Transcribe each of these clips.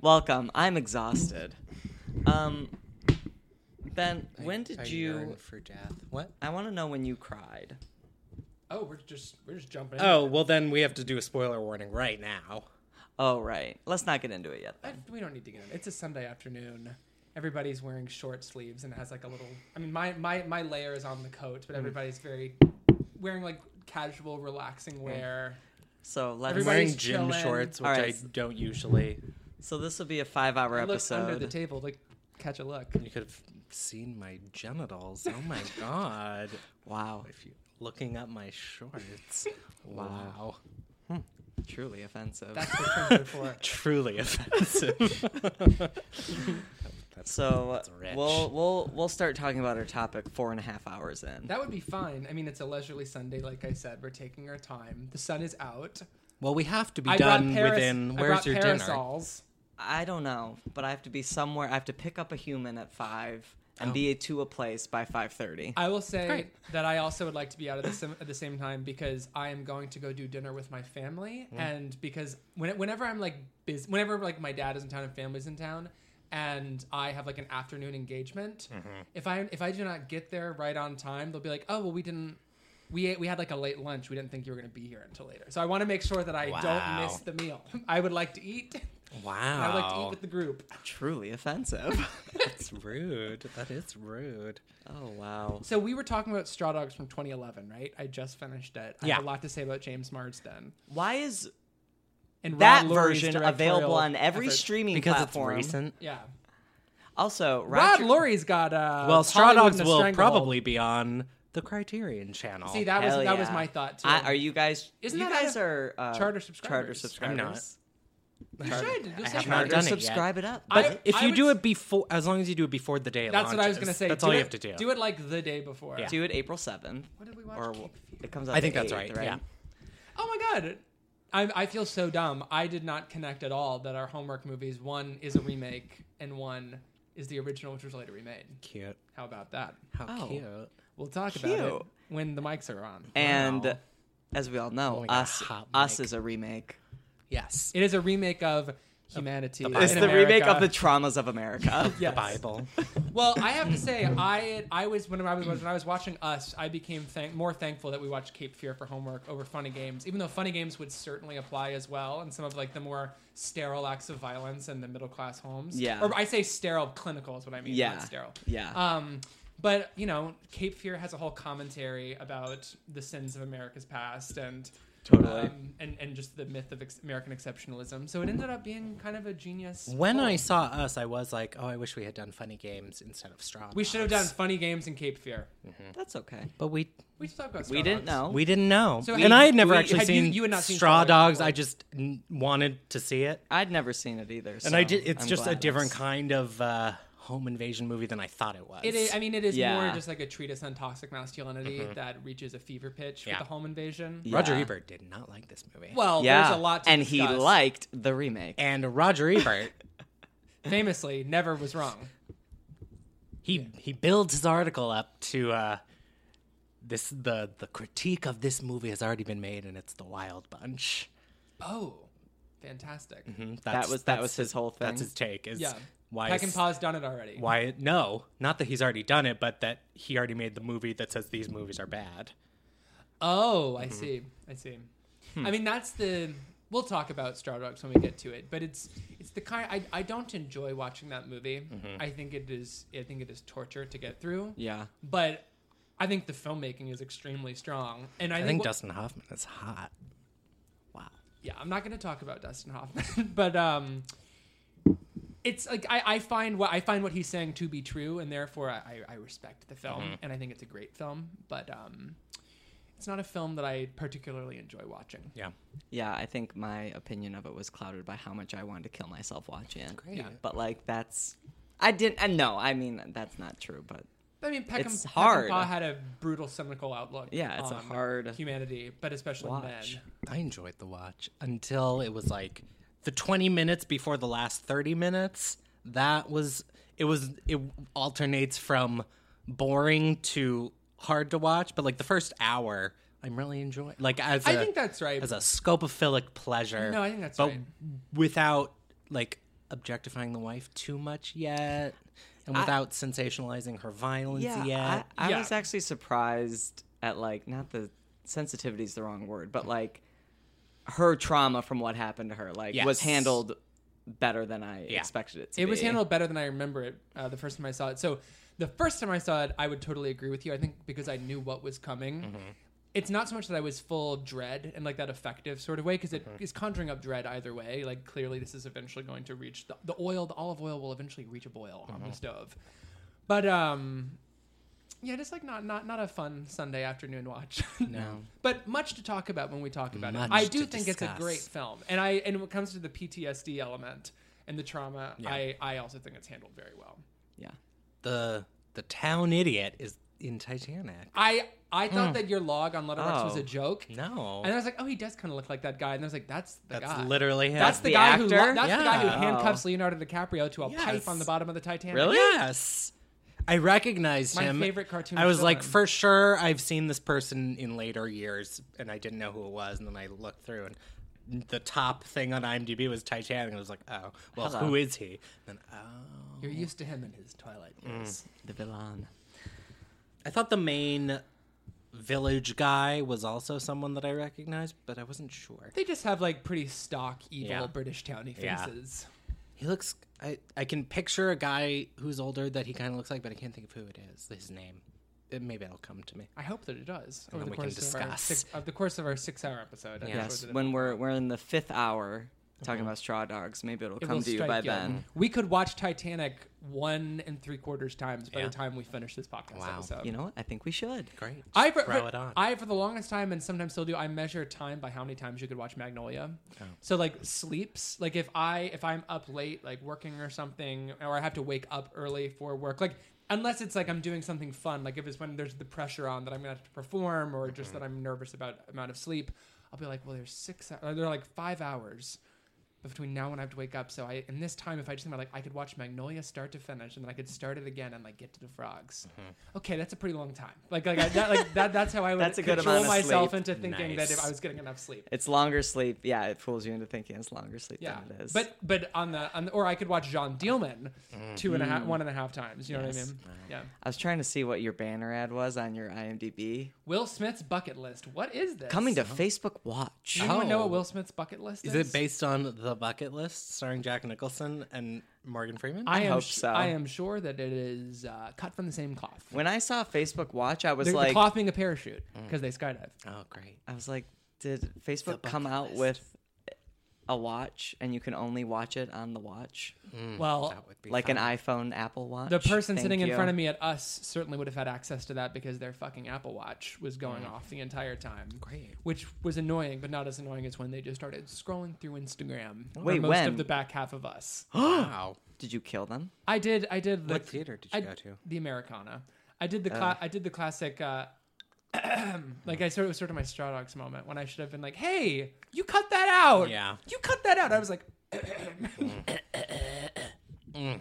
Welcome. I'm exhausted. Um, Ben, when I did you? yearn for death? What? I want to know when you cried. Oh, we're just we're just jumping. in. Oh, well then we have to do a spoiler warning right now. Oh, right. Let's not get into it yet. I, Then. we don't need to get in. It's a Sunday afternoon. Everybody's wearing short sleeves and it has like a little. I mean, my my my layer is on the coat, Mm. but everybody's very wearing like casual, Mm. relaxing wear. So let's. I'm Everybody's wearing gym chilling. shorts, which All right. I don't usually. So this will be a five-hour episode. under the table like catch a look. You could have seen my genitals. Oh my god! wow, If you looking up my shorts, wow, hmm. truly offensive. That's what friends are for. truly offensive. That's, so that's rich. we'll we'll we'll start talking about our topic four and a half hours in. That would be fine. I mean, it's a leisurely Sunday, like I said. We're taking our time. The sun is out. well, we have to be I done brought paras- within. I Where's brought your dinner? parasols. I don't know, but I have to be somewhere. I have to pick up a human at five and Oh. be to a place by five thirty. I will say Great. that I also would like to be out at the, sim- at the same time because I am going to go do dinner with my family, mm. and because when, whenever I'm like busy, whenever like my dad is in town and family's in town, and I have like an afternoon engagement, mm-hmm. if I if I do not get there right on time, they'll be like, oh well, we didn't. We, ate, we had like a late lunch. We didn't think you were going to be here until later. So I want to make sure that I don't miss the meal. I would like to eat. Wow, I like to eat with the group. Truly offensive. That's rude. That is rude. oh wow. So we were talking about Straw Dogs from 2011, right? I just finished it. I Yeah. have a lot to say about James Marsden. Why is And that Lurie's version available on every effort. streaming Because platform? Because it's recent. Yeah. Also, Rod Roger- Lurie's got uh Well, Straw Dogs will Stranglehold. probably be on the Criterion channel. See, that was Hell that was my thought too. I, are you guys? Isn't you that guys a- are uh, charter subscribers? Charter I'm subscribers. not. You should. You'll I say have Charter. not done it yet. subscribe it up. I- But if I you would do s- it before, as long as you do it before the day it That's what I was launches, gonna say. That's do all you it- have to do. Do it like the day before. Yeah. Do it April seventh, What did we watch? or Cape Fear? it comes out. I think the that's 8th, right. Yeah. Oh my god. I, I feel so dumb. I did not connect at all that our homework movies one is a remake and one is the original, which was later remade. Cute. How about that? How Oh. cute. We'll talk Cute. about it when the mics are on. And as we all know, Oh my God, us hot us mic. is a remake. Yes. It is a remake of Humanity. the in It's the remake America. of the traumas of America. Yes. Bible. Well, I have to say, I I was when I was when I was watching Us, I became thank, more thankful that we watched Cape Fear for homework over Funny Games, even though Funny Games would certainly apply as well, and some of like the more sterile acts of violence in the middle class homes. Yeah. or I say sterile, clinical is what I mean. Yeah. not sterile. yeah. Um, but you know, Cape Fear has a whole commentary about the sins of America's past and Totally. um, and and just the myth of ex- American exceptionalism. So it ended up being kind of a genius. When pull. I saw us, I was like, oh, I wish we had done funny games instead of straw. we should have done Funny Games in Cape Fear. That's okay. But we We should talk about. We didn't Dogs. know. we didn't know, So and I had never we- actually had seen, you had not seen Straw Straw Dogs Dogs. before. I just n- wanted to see it, I'd never seen it either. and I did. It's I'm just a different that's- kind of uh, home invasion movie than I thought it was. It is. I mean, it is Yeah. more just like a treatise on toxic masculinity that reaches a fever pitch Yeah. with the home invasion. Yeah. Roger Ebert did not like this movie. Well, Yeah, there's a lot to and he liked the remake. and Roger Ebert, famously never was wrong. he he builds his article up to uh, this the the critique of this movie has already been made, and it's the Wild Bunch. Oh, fantastic. Mhm, that was that was his whole thing. That's his take. Is Yeah. Why Peckinpah's done it already. why no not that he's already done it but that he already made the movie that says these movies are bad Oh, Mm-hmm. I see. I see. Hmm. I mean, that's the. We'll talk about Straw Dogs when we get to it, but it's it's the kind I, I don't enjoy watching that movie. Mm-hmm. I think it is I think it is torture to get through. yeah. But I think the filmmaking is extremely strong, and I, i, think, think what- dustin hoffman is hot Wow. yeah, I'm not going to talk about Dustin Hoffman, but um, it's like I, I find what I find what he's saying to be true, and therefore I, I respect the film, Mm-hmm. and I think it's a great film. But um, it's not a film that I particularly enjoy watching. yeah Yeah, I think my opinion of it was clouded by how much I wanted to kill myself watching it. Great. Yeah. But like that's I didn't and no, I mean that's not true, but I mean, Peckham, It's hard. Paw had a brutal, cynical outlook. Yeah, it's a hard humanity, but especially watch. men. i enjoyed the watch until it was like the 20 minutes before the last 30 minutes that was it was it alternates from boring to hard to watch but like the first hour i'm really enjoying like as I a think that's right. as a scopophilic pleasure No, I think that's right. but right. without like objectifying the wife too much yet, and without sensationalizing her violence yeah, yet. I, I Yeah. was actually surprised at like not the sensitivity is the wrong word, but mm. like her trauma from what happened to her, like was handled better than I Yeah. expected it to it be. was handled better than I remember it uh, the first time I saw it. So the first time I saw it, I would totally agree with you. I think because I knew what was coming. Mm-hmm. It's not so much that I was full of dread and like that effective sort of way because it Mm-hmm. is conjuring up dread either way. Like clearly, this is eventually going to reach the, the oil. The olive oil will eventually reach a boil on Mm-hmm. the stove. But um, yeah, just like not not not a fun Sunday afternoon watch. No. But much to talk about when we talk about Much it. I do think it's a great film, and I and when it comes to the PTSD element and the trauma, I I also think it's handled very well. Yeah. the the town idiot is in Titanic. I I thought hmm. that your log on Letterboxd was Oh. a joke, No, and I was like, oh, he does kind of look like that guy, and I was like, that's the that's guy. literally him. That's the, the guy who actor? lo- that's the guy who handcuffs Leonardo DiCaprio to a Yes. pipe on the bottom of the Titanic. Really? Yes. I recognized My him. favorite cartoon I was like, for sure, I've seen this person in later years, and I didn't know who it was. And then I looked through, and the top thing on IMDb was Titanic. And I was like, oh, well, Hello. who is he? And oh, You're used to him in his Twilight mm. years. The villain. I thought the main village guy was also someone that I recognized, but I wasn't sure. They just have like pretty stock evil Yeah. British towny Yeah. faces. He looks. I I can picture a guy who's older that he kind of looks like, but I can't think of who it is. His name. It, maybe it'll come to me. I hope that it does And over then the we can course of discuss. six, of the course of our six-hour episode. I'm Yeah. Yes. When we're we're in the fifth hour talking uh-huh. about straw dogs, maybe it'll It come will to you strike by then. We could watch Titanic one and three quarters times by Yeah. the time we finish this podcast Wow. episode. You know what? I think we should. Great. I for, throw it on. I for the longest time and sometimes still do. I measure time by how many times you could watch Magnolia. Oh. So like sleeps. Like if I if I'm up late like working or something, or I have to wake up early for work, like. Unless it's like I'm doing something fun, like if it's when there's the pressure on that I'm gonna have to perform, or just mm-hmm. that I'm nervous about amount of sleep, I'll be like, well, there's six, or there are like five hours between now and I have to wake up. So I, in this time, if I just think about like, I could watch Magnolia start to finish, and then I could start it again and like get to the frogs. Mm-hmm. Okay, that's a pretty long time. Like, like, I, that, like that, that's how I would That's a good control myself sleep. into thinking that if I was getting enough sleep. It's longer sleep. Yeah, it fools you into thinking it's longer sleep Yeah, than it is. but but on the on the, or I could watch Jeanne Dielman two and a half, one and a half times. You know what I Yes. mean? Yeah. I was trying to see what your banner ad was on your IMDb. Will Smith's bucket list. What is this? Coming to Facebook Watch. I Do anyone know Oh. what Will Smith's bucket list is? Is it based on the bucket list starring Jack Nicholson and Morgan Freeman? I, am hope sh- so. I am sure that it is uh, cut from the same cloth. When I saw Facebook Watch, I was The, the like, cloth being a parachute because they skydive. oh, great. I was like, did Facebook come out list. with a watch and you can only watch it on the watch, Well, That would be like fun. an iPhone Apple Watch? The person Thank sitting in front of me at us certainly would have had access to that because their fucking Apple Watch was going Mm. off the entire time. Great. Which was annoying, but not as annoying as when they just started scrolling through Instagram. for Wait, most when? of the back half of us. wow. Did you kill them? I did. I did. The, What theater did you I- go to? The Americana. I did the. Cla- I did the classic. Uh, like I sort of was sort of my Straw Dogs moment when I should have been like, "Hey, you cut that out. Yeah. you cut that out." I was like, Mm.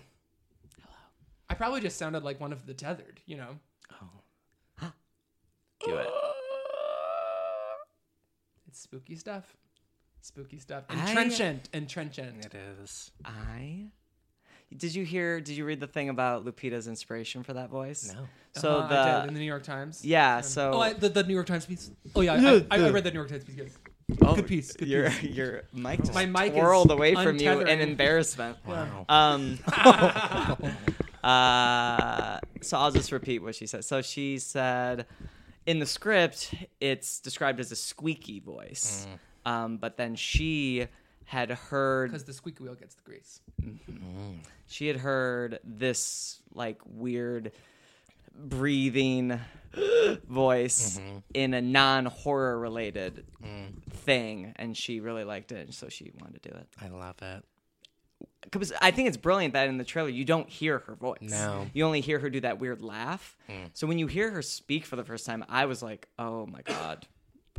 I probably just sounded like one of the tethered, you know. Oh. Do it. It's spooky stuff. Spooky stuff. I- Entrenchant. Entrenchant. It is. I. Did you hear? Did you read the thing about Lupita's inspiration for that voice? No. So Uh-huh, I the did in the New York Times. yeah. So Oh, I, the, the New York Times piece. Oh yeah, I, I, I read the New York Times piece. Good, oh, good piece. Good your piece. your mic just My mic is twirled away from you in embarrassment. Wow. Um. uh. So I'll just repeat what she said. So she said, in the script, it's described as a squeaky voice. Um. But then she had heard Because the squeaky wheel gets the grease. Mm-hmm. she had heard this like weird breathing voice mm-hmm. in a non-horror related mm. thing and she really liked it so she wanted to do it. I love it. because i think it's brilliant that in the trailer you don't hear her voice. No. you only hear her do that weird laugh. Mm. So when you hear her speak for the first time i was like oh my god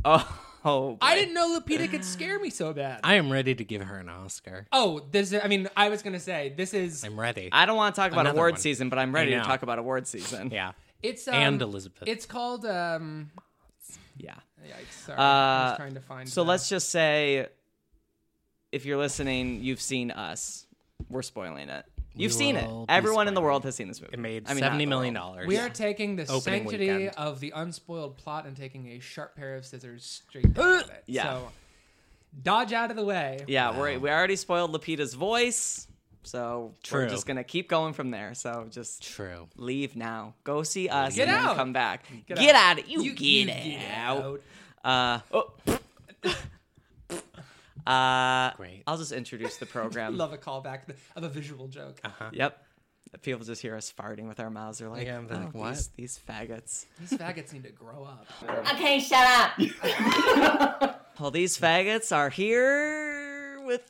oh, oh I didn't know Lupita could scare me so bad. I am ready to give her an Oscar. oh, this. Is, I mean, I was gonna say this is. I'm ready. I don't want to talk about Another award one. season, but I'm ready to know. talk about award season. yeah. It's um, and Elizabeth. It's called. um Yeah. Yikes! Sorry, I was Uh, trying to find. So the- let's just say, if you're listening, you've seen us. we're spoiling it. You've seen it. will be Everyone in the world has seen this movie. It made I mean, not seventy the million world. dollars. We are taking the Opening sanctity weekend. of the unspoiled plot and taking a sharp pair of scissors straight down with it. Yeah. So dodge out of the way. Yeah, we we already spoiled Lupita's voice, so we're just gonna keep going from there. So just True. leave now. Go see us Get and then out. come back. Get, Get out. out. You, You- get, you get out. out. Uh, oh. uh, Great. I'll just introduce the program. Love a callback of a visual joke. Uh-huh. Yep. People just hear us farting with our mouths. They're like, Yeah, they're oh, like, what? These, these faggots. These faggots need to grow up. Okay, shut up. Well, these faggots are here with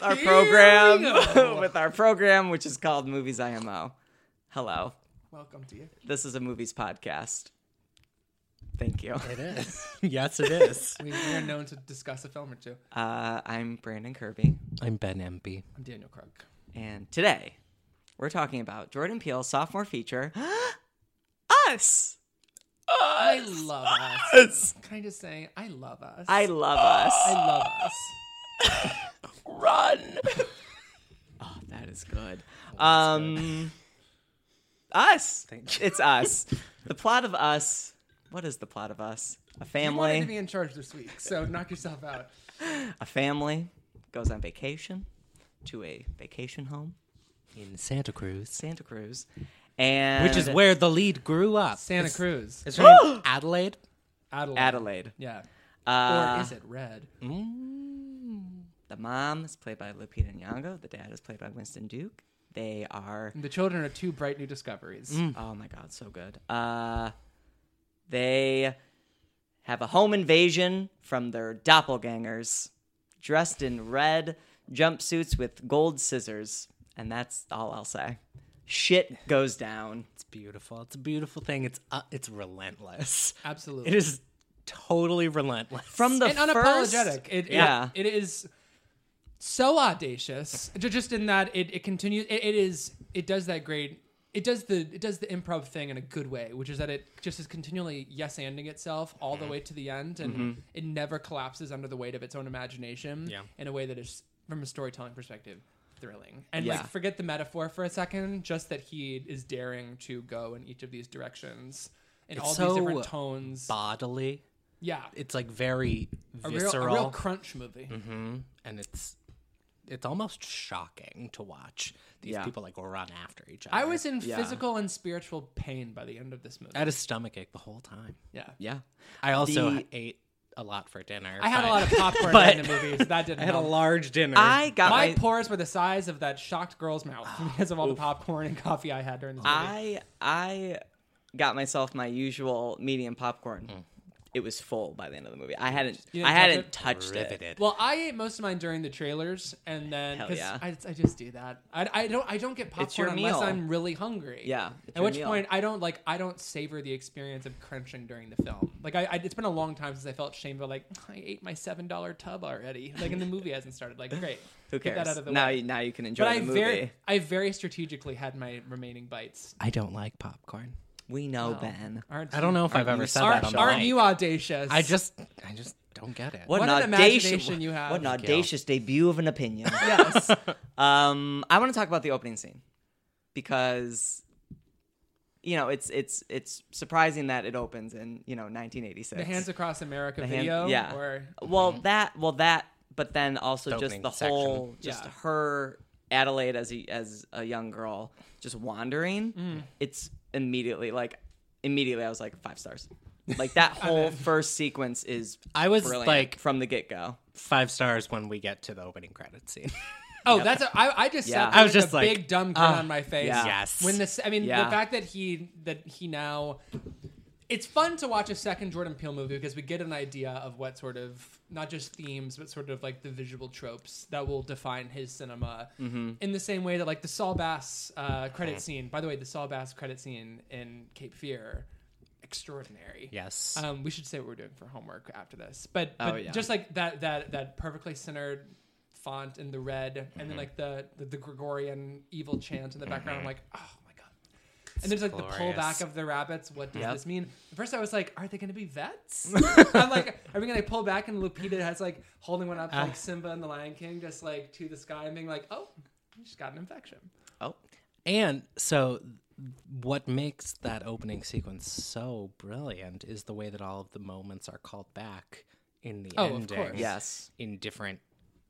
our Here program, with our program, which is called Movies IMO. Hello, Welcome to you. this is a movies podcast. Thank you. It is. yes, it is. We, we are known to discuss a film or two. Uh, I'm Brandon Kirby, I'm Ben Empey. I'm Daniel Krug. and today we're talking about Jordan Peele's sophomore feature, Us. I love us. Us. Can I just say, I love us. I love us. I love us. Run. oh, that is good. Um, us. Thank you. It's us. the plot of us. What is the plot of us? A family. You wanted to family. be in charge this week, so knock yourself out. A family goes on vacation to a vacation home, In Santa Cruz. Santa Cruz, and Which is where the lead grew up. Santa Is- Cruz. Is her name Adelaide? Adelaide. Adelaide. Yeah. Uh, or is it red? The mom is played by Lupita Nyong'o. The dad is played by Winston Duke. They are The children are two bright new discoveries. Oh my god, so good. Uh they have a home invasion from their doppelgangers dressed in red jumpsuits with gold scissors, and that's all I'll say. Shit goes down. It's beautiful. It's a beautiful thing. It's uh, it's relentless. Absolutely. It is totally relentless. From the and first unapologetic. It, it- yeah. it is so audacious. Just in that it, it continues. It, it is. It does that great. It does the it does the improv thing in a good way, which is that it just is continually yes anding itself all the way to the end, and it never collapses under the weight of its own imagination. Yeah. In a way that is, from a storytelling perspective, thrilling. And Yeah. like, forget the metaphor for a second. Just that he is daring to go in each of these directions in It's all so these different tones. bodily. yeah. It's like very A real, visceral. a real crunch movie. hmm And it's it's almost shocking to watch these Yeah. people like run after each other. I was in Yeah. physical and spiritual pain by the end of this movie. I had a stomachache the whole time. yeah. Yeah. I also The- ate a lot for dinner. I had a lot of popcorn but- in the movie, so that didn't I had a help. large dinner. I got My my, pores were the size of that shocked girl's mouth because of all the popcorn and coffee I had during this movie. I I got myself my usual medium popcorn. Mm. It was full by the end of the movie. I hadn't You I touch hadn't it? touched it. well, I ate most of mine during the trailers, and then Hell 'cause yeah. I, I just do that. I, I don't I don't get It's your popcorn unless meal. I'm really hungry. Yeah, it's At your which meal. point I don't like I don't savor the experience of crunching during the film. Like I, I it's been a long time since I felt shame about like I ate my seven dollar tub already. Like and the movie hasn't started. Like great, Who Get cares? that out of the now, way. you, now you can enjoy But the I movie. very, I very strategically had my remaining bites. I don't like popcorn. We know, Well, Ben. Aren't I don't know if I've ever you said Aren't, that on the aren't mic. you audacious? I just I just don't get it. What an an audacious, imagination you have. What an Thank you. audacious debut of an opinion. yes. um, I want to talk about the opening scene because you know it's it's it's surprising that it opens in you know 1986. the Hands Across America The hand- video. yeah. Or Well, that well that, but then also The just opening the section. whole just Yeah. her Adelaide as a as a young girl just wandering. Mm. It's immediately like immediately I was like five stars. Like that whole in. first sequence is I was brilliant like from the get go. five stars when we get to the opening credits scene. oh, that's a, I, I just Yeah. sat there I was just a like, big dumb grin ah, on my face. Yeah. Yes. When this, I mean, Yeah. the fact that he that he now. It's fun to watch a second Jordan Peele movie because we get an idea of what sort of not just themes but sort of like the visual tropes that will define his cinema. Mm-hmm. In the same way that like the Saul Bass uh, credit scene. By the way, the Saul Bass credit scene in Cape Fear, extraordinary. yes. Um, we should say what we're doing for homework after this. But, Oh, yeah. just like that that that perfectly centered font in the red, and Mm-hmm. then like the, the the Gregorian evil chant in the background. I'm like, oh. And there's like the pullback of the rabbits. What does Yep. this mean? At first, I was like, "Are they going to be vets?" I'm like, "Are we going to pull back?" And Lupita has like holding one up Ah. like Simba and the Lion King, just like to the sky, and being like, "Oh, he just got an infection. Oh, And so, what makes that opening sequence so brilliant is the way that all of the moments are called back in the Oh, ending. yes. in different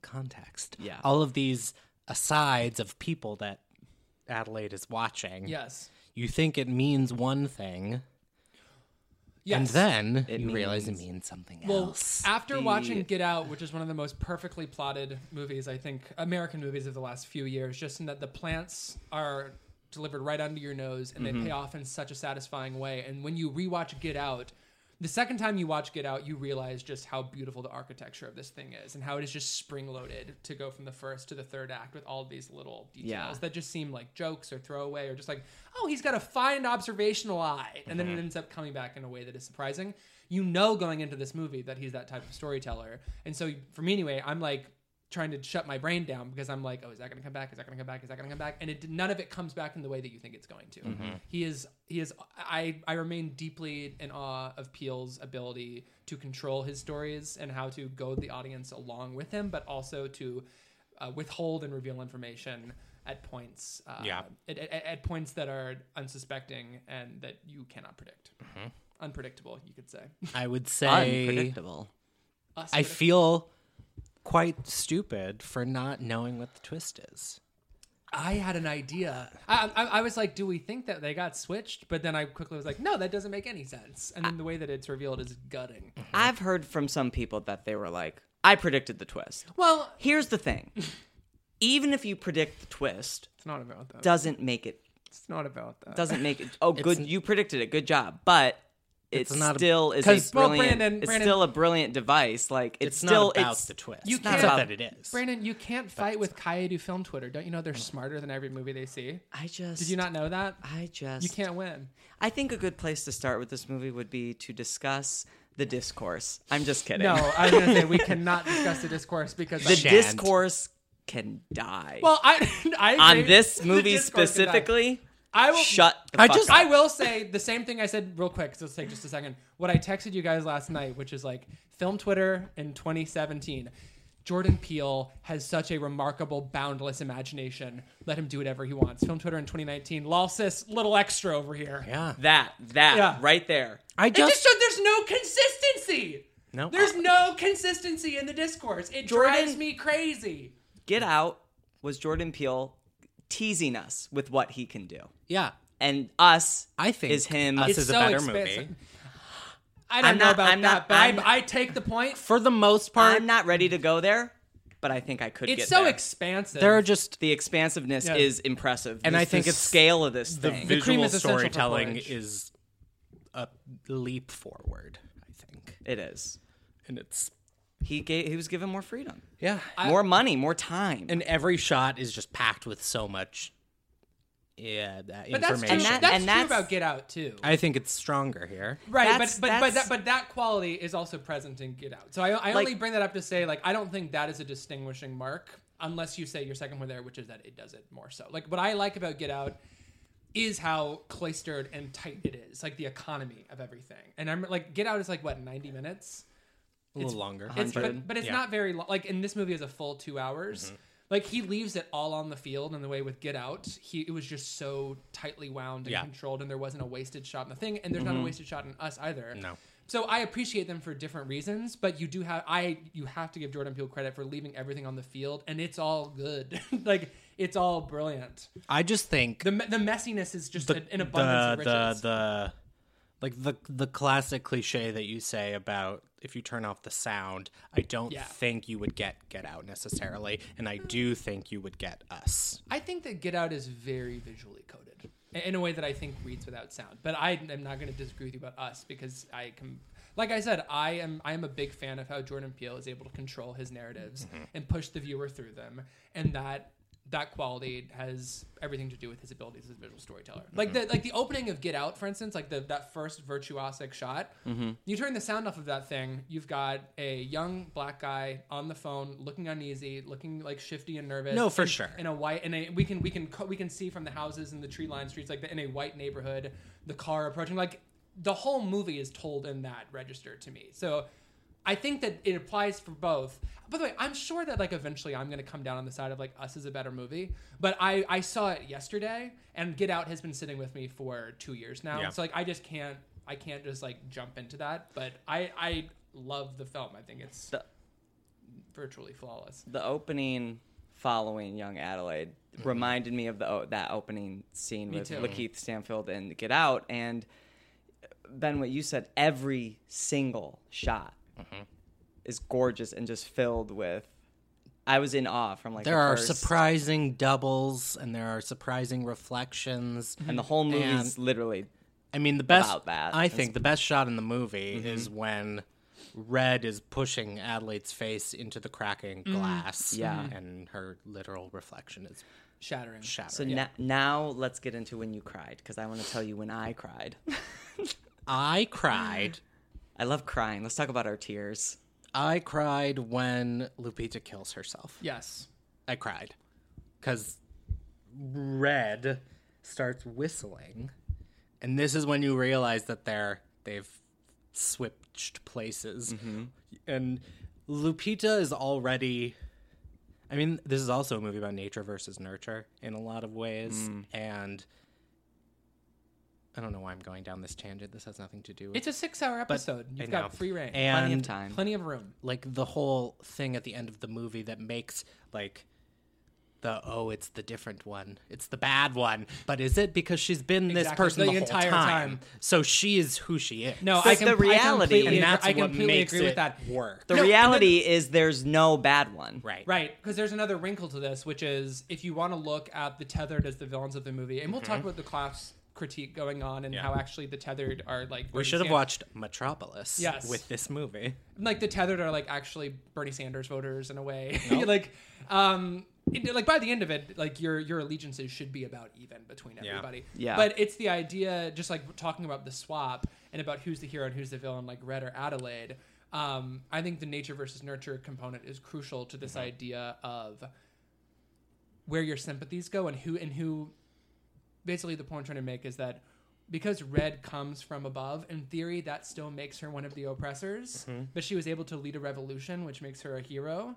context. Yeah. all of these asides of people that Adelaide is watching. Yes. You think it means one thing, Yes. and then It you realize it means- means something Well, else. after The- watching Get Out, which is one of the most perfectly plotted movies, I think, American movies of the last few years, just in that the plants are delivered right under your nose and they mm-hmm. pay off in such a satisfying way. And when you rewatch Get Out, the second time you watch Get Out, you realize just how beautiful the architecture of this thing is and how it is just spring loaded to go from the first to the third act with all these little details Yeah. that just seem like jokes or throwaway or just like, oh, he's got a fine observational eye. And then it mm-hmm. ends up coming back in a way that is surprising. You know, going into this movie that he's that type of storyteller. And so for me anyway, I'm like, trying to shut my brain down because I'm like, oh, is that going to come back? Is that going to come back? Is that going to come back? And it none of it comes back in the way that you think it's going to. He is he is I I remain deeply in awe of Peele's ability to control his stories and how to goad the audience along with him, but also to uh, withhold and reveal information at points. Uh, Yeah. At, at, at points that are unsuspecting and that you cannot predict. Unpredictable, you could say. I would say Unpredictable. Us I unpredictable. feel quite stupid for not knowing what the twist is. I had an idea. I, I, I was like, do we think that they got switched? But then I quickly was like, no, that doesn't make any sense. And then the way that it's revealed is gutting. Mm-hmm. I've heard from some people that they were like, I predicted the twist. Well, Here's the thing. Even if you predict the twist, it's not about that. doesn't make it It's not about that. doesn't make it oh good you predicted it. Good job. But it It's not a- still is 'cause- a Well, brilliant Brandon- it's Brandon- still a brilliant device. Like it's, It's, still not about it's the twist. You It's not can't- that it is. Brandon, you can't fight with Kaedu Film Twitter. Don't you know they're smarter than every movie they see? I just Did you not know that? I just You can't win. I think a good place to start with this movie would be to discuss the discourse. I'm just kidding. No, I was gonna say we cannot discuss the discourse because the Shan't. discourse can die. well, I, I on this movie discourse can die. specifically, I will shut the I fuck just- up. I will say the same thing I said real quick. So let's take just a second. What I texted you guys last night, which is like film Twitter in 2017. Jordan Peele has such a remarkable, boundless imagination. Let him do whatever he wants. Film Twitter in 2019. Lol sis, little extra over here. yeah. that that Yeah. right there. I It just just showed there's no consistency. no. There's no consistency in the discourse. It Jordan- drives me crazy. Get Out was Jordan Peele teasing us with what he can do. yeah. And us I think is him Us It's is a better expensive. movie. I don't I'm know not- about I'm that, not- but I'm- I, I take the point. For the most part, I'm not ready to go there, but I think I could It's get so there. expansive. there are just the expansiveness Yeah. is impressive. And Just I think the it's- scale of this the thing. cream visual is essential for storytelling is a leap forward. I think, it is. and it's He gave he was given more freedom, yeah. more money, more time. and every shot is just packed with so much yeah that But that's information true. And that- that's and true that's- about Get Out too. i think it's stronger here right, that's- but but but that's- that, but that quality is also present in Get Out. So I, I Like- only bring that up to say like I don't think that is a distinguishing mark unless you say your second one there, which is that it does it more so. Like what I like about Get Out is how cloistered and tight it is, like the economy of everything. And I'm like Get Out is like what ninety minutes. A little longer It's, but, but it's Yeah. not very long. Like in this movie, is a full two hours. Mm-hmm. Like he leaves it all on the field, and the way with Get Out, he it was just so tightly wound and Yeah. controlled, and there wasn't a wasted shot in the thing, and there's not a wasted shot in us either. No. So I appreciate them for different reasons, but you do have I you have to give Jordan Peele credit for leaving everything on the field, and it's all good. like it's all brilliant. i just think The me- the messiness is just the, an, an abundance the, of riches. the the like the the classic cliche that you say about if you turn off the sound i don't Yeah. think you would get get out necessarily and i do think you would get us I think that Get Out is very visually coded in- a way that I think reads without sound. But I am not going to disagree with you about us because I can. Like I said, I am I am a big fan of how Jordan Peele is able to control his narratives mm-hmm. and push the viewer through them, and that that quality has everything to do with his abilities as a visual storyteller. Mm-hmm. Like the like the opening of Get Out, for instance, like the that first virtuosic shot. Mm-hmm. You turn the sound off of that thing, you've got a young black guy on the phone, looking uneasy, looking like shifty and nervous. No, for in- sure. In a white, in a we can we can co- we can see from the houses and the tree lined streets, like in a white neighborhood, the car approaching. Like the whole movie is told in that register to me. So I think that it applies for both. By the way, I'm sure that like eventually I'm gonna come down on the side of like Us is a better movie. But I I saw it yesterday, and Get Out has been sitting with me for two years now. Yeah. So like I just can't I can't just like jump into that. But I I love the film. I think it's The- virtually flawless. the opening following Young Adelaide mm-hmm. reminded me of the that opening scene Me with too. Lakeith Stanfield and Get Out. And Ben, what you said, every single shot Mm-hmm. is gorgeous and just filled with. I was in awe from like There the are first- surprising doubles and there are surprising reflections. Mm-hmm. and the whole movie is literally I mean, the best. About that. I It's- think the best shot in the movie mm-hmm. is when Red is pushing Adelaide's face into the cracking glass. Yeah. and her literal reflection is Shattering. shattered. So na- now let's get into when you cried because I want to tell you when I cried. I cried. I love crying. Let's talk about our tears. I cried when Lupita kills herself. Yes. I cried because Red starts whistling, and this is when you realize that they're they've switched places, mm-hmm. and Lupita is already. I mean, this is also a movie about nature versus nurture in a lot of ways, mm. and I don't know why I'm going down this tangent. This has nothing to do with it. It's a six hour episode. I You've know. got free reign. and Plenty of time. Plenty of room. like the whole thing at the end of the movie that makes like the oh it's the different one it's the bad one but is it because she's been this Exactly, person the the, whole entire time. time. so she is who she is No, The- I can, the I reality- completely, and agree- that's I what completely makes agree it with that. work The No, and reality is there's no bad one. right Right, because there's another wrinkle to this, which is if you want to look at the tethered as the villains of the movie, and we'll talk mm-hmm. about the class critique going on and Mm-hmm. Yeah. how actually the tethered are like we Bernie should have Sanders- watched metropolis Yes. with this movie like the tethered are like actually Bernie Sanders voters in a way. like, um, it- like by the end of it, like your your allegiances should be about even between Yeah. everybody. Yeah. But it's the idea, just like talking about the swap and about who's the hero and who's the villain, like Red or Adelaide. Um, I think the nature versus nurture component is crucial to this idea of where your sympathies go and who and who. Basically, the point I'm trying to make is that because Red comes from above, in theory, that still makes her one of the oppressors. Mm-hmm. But she was able to lead a revolution, which makes her a hero.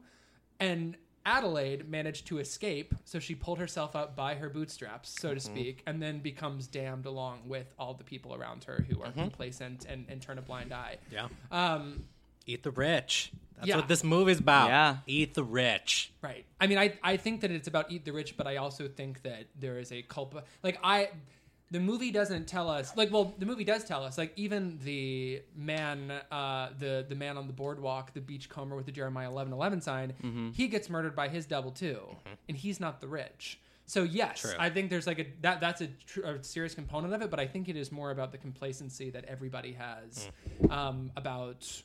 And Adelaide managed to escape, so she pulled herself up by her bootstraps, so to mm-hmm. speak, and then becomes damned along with all the people around her who are mm-hmm. complacent and, and turn a blind eye. yeah Um, eat the rich that's Yeah. what this movie's about Yeah. eat the rich Right. I mean, I, I think that it's about eat the rich, but I also think that there is a culpa. Like I, the movie doesn't tell us. Like, well, the movie does tell us. Like, even the man, uh, the the man on the boardwalk, the beachcomber with the Jeremiah eleven eleven sign, he gets murdered by his double too, and he's not the rich. So yes, True. I think there's like a that that's a, tr- a serious component of it, but I think it is more about the complacency that everybody has um, about.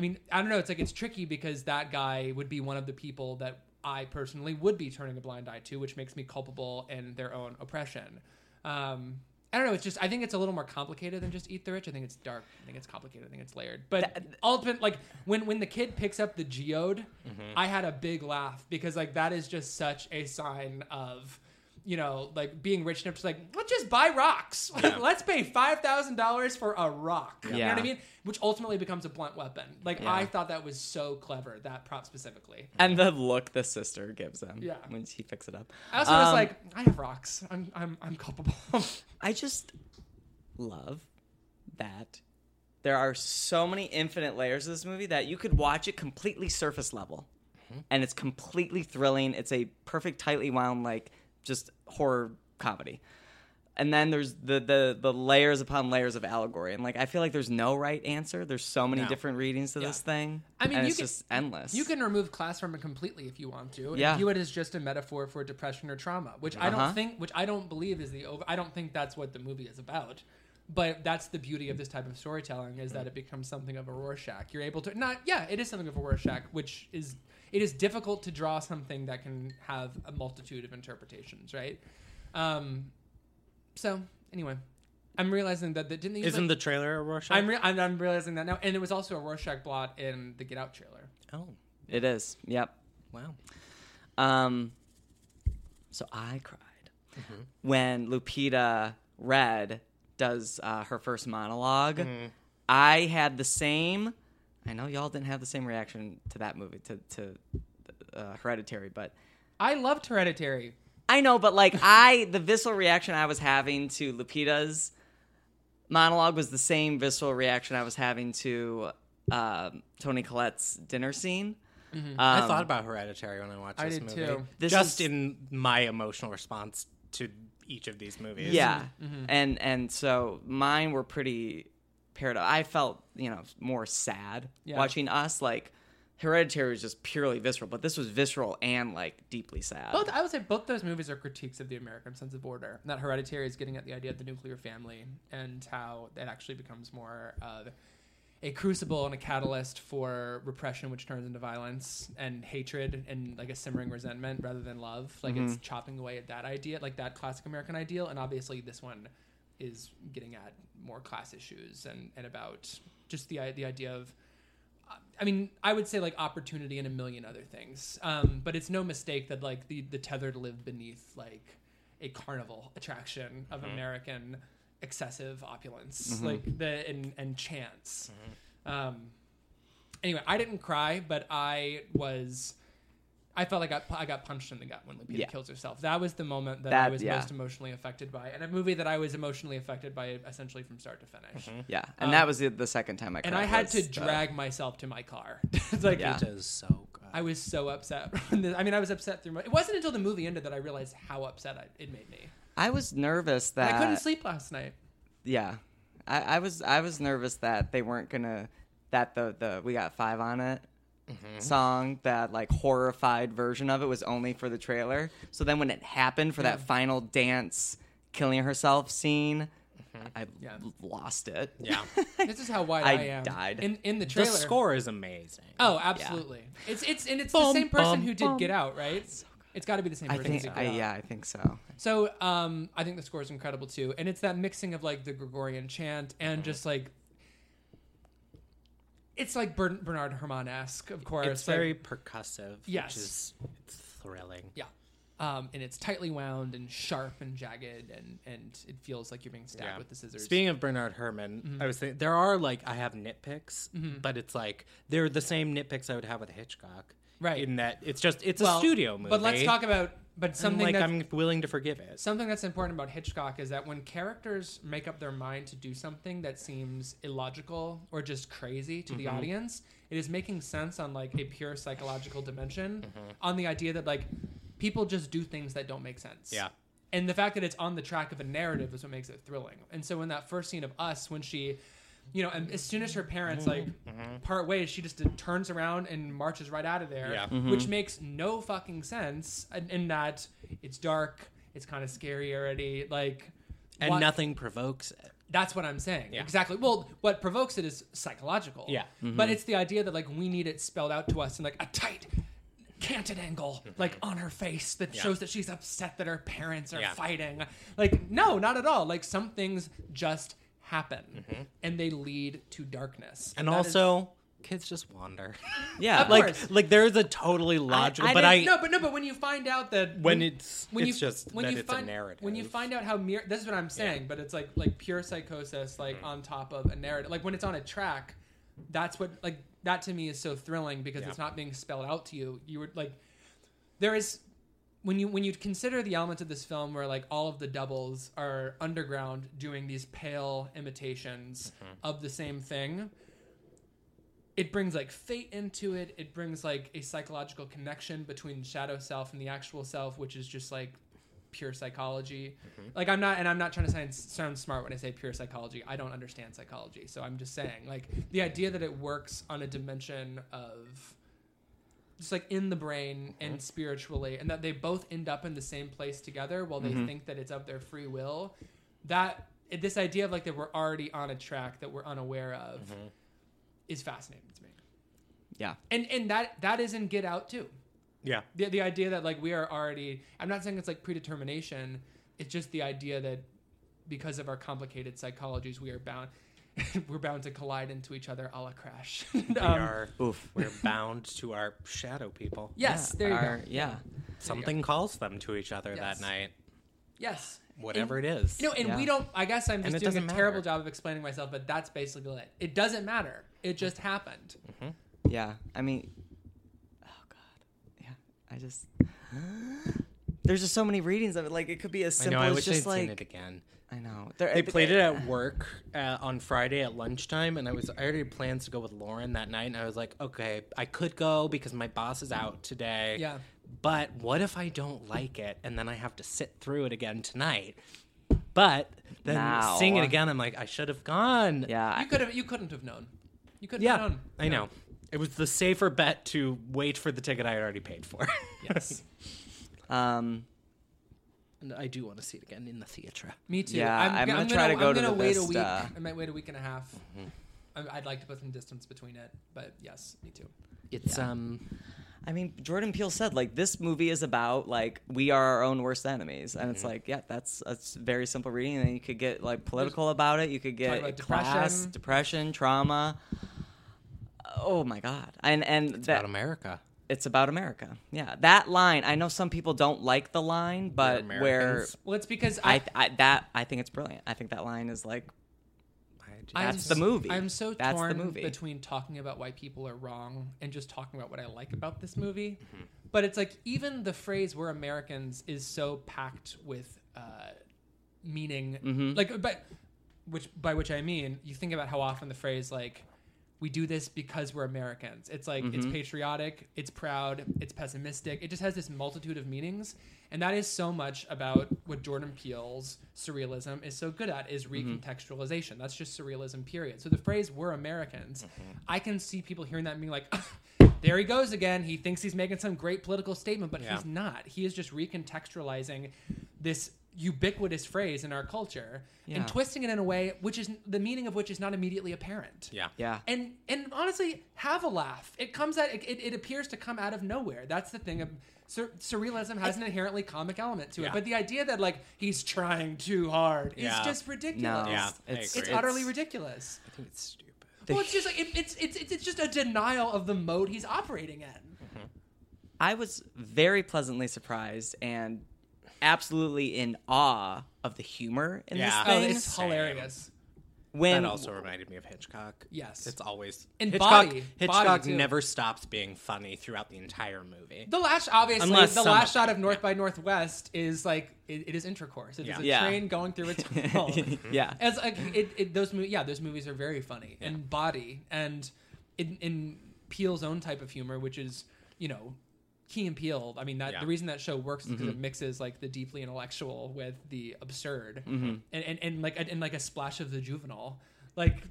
I mean, I don't know. It's like it's tricky because that guy would be one of the people that I personally would be turning a blind eye to, which makes me culpable in their own oppression. Um, I don't know. It's just I think it's a little more complicated than just eat the rich. I think it's dark. I think it's complicated. I think it's layered. But ultimate, like when when the kid picks up the geode, I had a big laugh because like that is just such a sign of you know, like being rich enough to like, let's just buy rocks. Like, let's pay five thousand dollars for a rock. You know what I mean? Which ultimately becomes a blunt weapon. Like Yeah. I thought that was so clever, that prop specifically. And the look the sister gives him Yeah. when he picks it up. I also was Um, like, I have rocks. I'm I'm I'm culpable. I just love that there are so many infinite layers of this movie that you could watch it completely surface level. And it's completely thrilling. It's a perfect tightly wound like just horror comedy. And then there's the, the the layers upon layers of allegory. And like I feel like there's no right answer. There's so many No. different readings to this thing. I mean, and you it's can- just endless. You can remove class from it completely if you want to. And Yeah. view it as just a metaphor for depression or trauma, which I Uh-huh. don't think, which I don't believe is the over. I don't think that's what the movie is about. But that's the beauty of this type of storytelling is that it becomes something of a Rorschach. You're able to not, yeah, it is something of a Rorschach, which is it is difficult to draw something that can have a multitude of interpretations, right? Um, so anyway, I'm realizing that the, didn't they use, Isn't like- the trailer a Rorschach? I'm, re- I'm I'm realizing that now, and it was also a Rorschach blot in the Get Out trailer. oh, it is. Yep. wow. Um, so I cried when Lupita Red does uh, her first monologue. I had the same I know y'all didn't have the same reaction to that movie to to uh, Hereditary, but I loved Hereditary. I know, but like I, the visceral reaction I was having to Lupita's monologue was the same visceral reaction I was having to um Toni Collette's dinner scene. I Um, thought about Hereditary when I watched I this did movie. too. This Just is- in my emotional response to each of these movies. Yeah, Mm-hmm. and and so mine were pretty I felt you know more sad Yeah. watching us. Like Hereditary was just purely visceral, but this was visceral and like deeply sad. Both I would say both those movies are critiques of the American sense of order. That Hereditary is getting at the idea of the nuclear family and how it actually becomes more of a crucible and a catalyst for repression, which turns into violence and hatred and like a simmering resentment rather than love. Like it's mm-hmm. chopping away at that idea, like that classic American ideal. And obviously, this one is getting at more class issues and and about just the the idea of I mean, I would say like opportunity and a million other things. Um, but it's no mistake that like the the tethered live beneath like a carnival attraction of American excessive opulence, like the and and chance. Um, anyway, I didn't cry, but I was. I felt like I, I got punched in the gut when Lupita Yeah. kills herself. That was the moment that, I was yeah. most emotionally affected by, and a movie that I was emotionally affected by essentially from start to finish. yeah, and um, that was the, the second time I. And I had to uh, drag myself to my car. it's like Yeah. It is so good. I was so upset. I mean, I was upset through. My, it wasn't until the movie ended that I realized how upset I, it made me. I was nervous that I couldn't sleep last night. Yeah, I, I was I was nervous that they weren't gonna that the the we got five on it Mm-hmm. song that like horrified version of it was only for the trailer. So then when it happened for that final dance killing herself scene, I Mm-hmm. Yeah. lost it. yeah. This is how wide I I, am. died. in in the trailer. the score is amazing. Oh, absolutely. It's it's and it's the same person bum, who did bum. Get Out, right? It's got to be the same I person. think I, yeah I think so. So um, I think the score is incredible too, and it's that mixing of like the Gregorian chant and Mm-hmm. just like it's like Bern- Bernard Herrmann esque, of course. It's like- very percussive. Yes. Which is it's thrilling. Yeah. Um, and it's tightly wound and sharp and jagged, and, and it feels like you're being stabbed Yeah. with the scissors. Speaking of Bernard Herrmann, Mm-hmm. I was thinking there are like I have nitpicks, but it's like they're the same nitpicks I would have with Hitchcock. Right. In that it's just it's Well, a studio movie. But let's talk about but and, something like I'm willing to forgive it. something that's important about Hitchcock is that when characters make up their mind to do something that seems illogical or just crazy to the Mm-hmm. audience, it is making sense on like a pure psychological dimension Mm-hmm. on the idea that like people just do things that don't make sense. Yeah. And the fact that it's on the track of a narrative is what makes it thrilling. And so in that first scene of us when she you know, and as soon as her parents like Mm-hmm. part ways, she just turns around and marches right out of there, Yeah. which makes no fucking sense. In, in that it's dark, it's kind of scary already, like, And what- nothing provokes it. That's what I'm saying. Yeah. Exactly. Well, what provokes it is psychological. Yeah. But it's the idea that like we need it spelled out to us in like a tight canted angle like on her face that Mm-hmm. Yeah. shows that she's upset that her parents are Yeah. fighting like no not at all like some things just happen Mm-hmm. and they lead to darkness And is- also kids just wander. Yeah, like course. like there's a totally logical I but I, no but no but when you find out that when it's when it's you just when you it's find a narrative. when you find out how mere this is what I'm saying, but it's like like pure psychosis like Mm-hmm. on top of a narrative. Like when it's on a track, that's what like that to me is so thrilling because Yeah. it's not being spelled out to you. You would like there is when you when you consider the elements of this film where like all of the doubles are underground doing these pale imitations Mm-hmm. of the same thing it brings like fate into it. It brings like a psychological connection between shadow self and the actual self which is just like pure psychology. Like i'm not and i'm not trying to sound, sound smart when i say pure psychology. I don't understand psychology. So i'm just saying like the idea that it works on a dimension of just like in the brain and mm-hmm. spiritually and that they both end up in the same place together while they mm-hmm. think that it's of their free will that this idea of like that we're already on a track that we're unaware of mm-hmm. is fascinating to me. Yeah. and and that that is in get out too. Yeah. the, the idea that like we are already i'm not saying it's like predetermination it's just the idea that because of our complicated psychologies we are bound we're bound to collide into each other a la crash We Um, are Oof. we're bound to our shadow people. yes there you Our- go Yeah. Something calls them to each other Yes. that night. yes whatever it is. You No, and Yeah. we don't. I guess I'm just doing a doesn't terrible job of explaining myself, but that's basically it. It doesn't matter. It just happened. Yeah, I mean, oh god, yeah. I just there's just so many readings of it. Like it could be as simple I simple know. I as wish just I'd seen like it again. I know There- They played it at work uh, on Friday at lunchtime, and I was I already had plans to go with Lauren that night, and I was like, okay, I could go because my boss is out today. Yeah. But what if I don't like it, and then I have to sit through it again tonight? But then Now. seeing it again, I'm like, I should have gone. Yeah, You could have. You couldn't have known. You couldn't yeah, have known. I know. It was the safer bet to wait for the ticket I had already paid for. Yes. um, and I do want to see it again in the theater. Me too. Yeah, I'm g- gonna try to go I'm to gonna the wait a week. I might wait a week and a half. Mm-hmm. I- I'd like to put some distance between it, but yes, me too. It's Yeah. um I mean, Jordan Peele said like this movie is about like we are our own worst enemies, and Mm-hmm. it's like yeah, that's that's very simple reading. And then you could get like political about it. You could get about class, depression. depression, trauma. Oh my god, and and it's that about America. It's about America. Yeah, that line. I know some people don't like the line, but where Well, it's because I, I. I that I think it's brilliant. I think that line is like I just- I'm that's the movie. I'm so That's the torn movie. between talking about why people are wrong and just talking about what I like about this movie. Mm-hmm. But it's like even the phrase "we're Americans" is so packed with uh, meaning. Mm-hmm. Like, but which by which I mean, you think about how often the phrase like "we do this because we're Americans." It's like it's Mm-hmm. patriotic, it's proud, it's pessimistic. It just has this multitude of meanings, and that is so much about what Jordan Peele's surrealism is so good at is Mm-hmm. recontextualization. That's just surrealism, period. So the phrase "we're Americans," Mm-hmm. I can see people hearing that and being like. There he goes again. He thinks he's making some great political statement, but Yeah. he's not. He is just recontextualizing this ubiquitous phrase in our culture Yeah. and twisting it in a way which is the meaning of which is not immediately apparent. Yeah. yeah. And and honestly, have a laugh. It comes out. It, it appears to come out of nowhere. That's the thing. Of, sur- surrealism has an inherently comic element to it, Yeah. but the idea that like he's trying too hard Yeah. is just ridiculous. No, Yeah, it's, It's agree. utterly ridiculous. I think it's stupid. Well, it's just like it, it's, it's it's it's just a denial of the mode he's operating in. Mm-hmm. I was very pleasantly surprised and absolutely in awe of the humor in Yeah. this Oh, thing. it's hilarious. when that also reminded me of Hitchcock. Yes. It's always And Hitchcock. Body. Hitchcock Body, never stops being funny throughout the entire movie. The last, obviously, Unless the last of shot of North yeah. by Northwest is like it, it is intercourse. It is Yeah. a Yeah. train going through a tunnel. yeah. As like it, it those movies, yeah, those movies are very funny and body and in in Peele's own type of humor, which is you know. Key and Peele. I mean, that Yeah. the reason that show works is because Mm-hmm. it mixes like the deeply intellectual with the absurd, Mm-hmm. and, and and like and like a splash of the juvenile. Like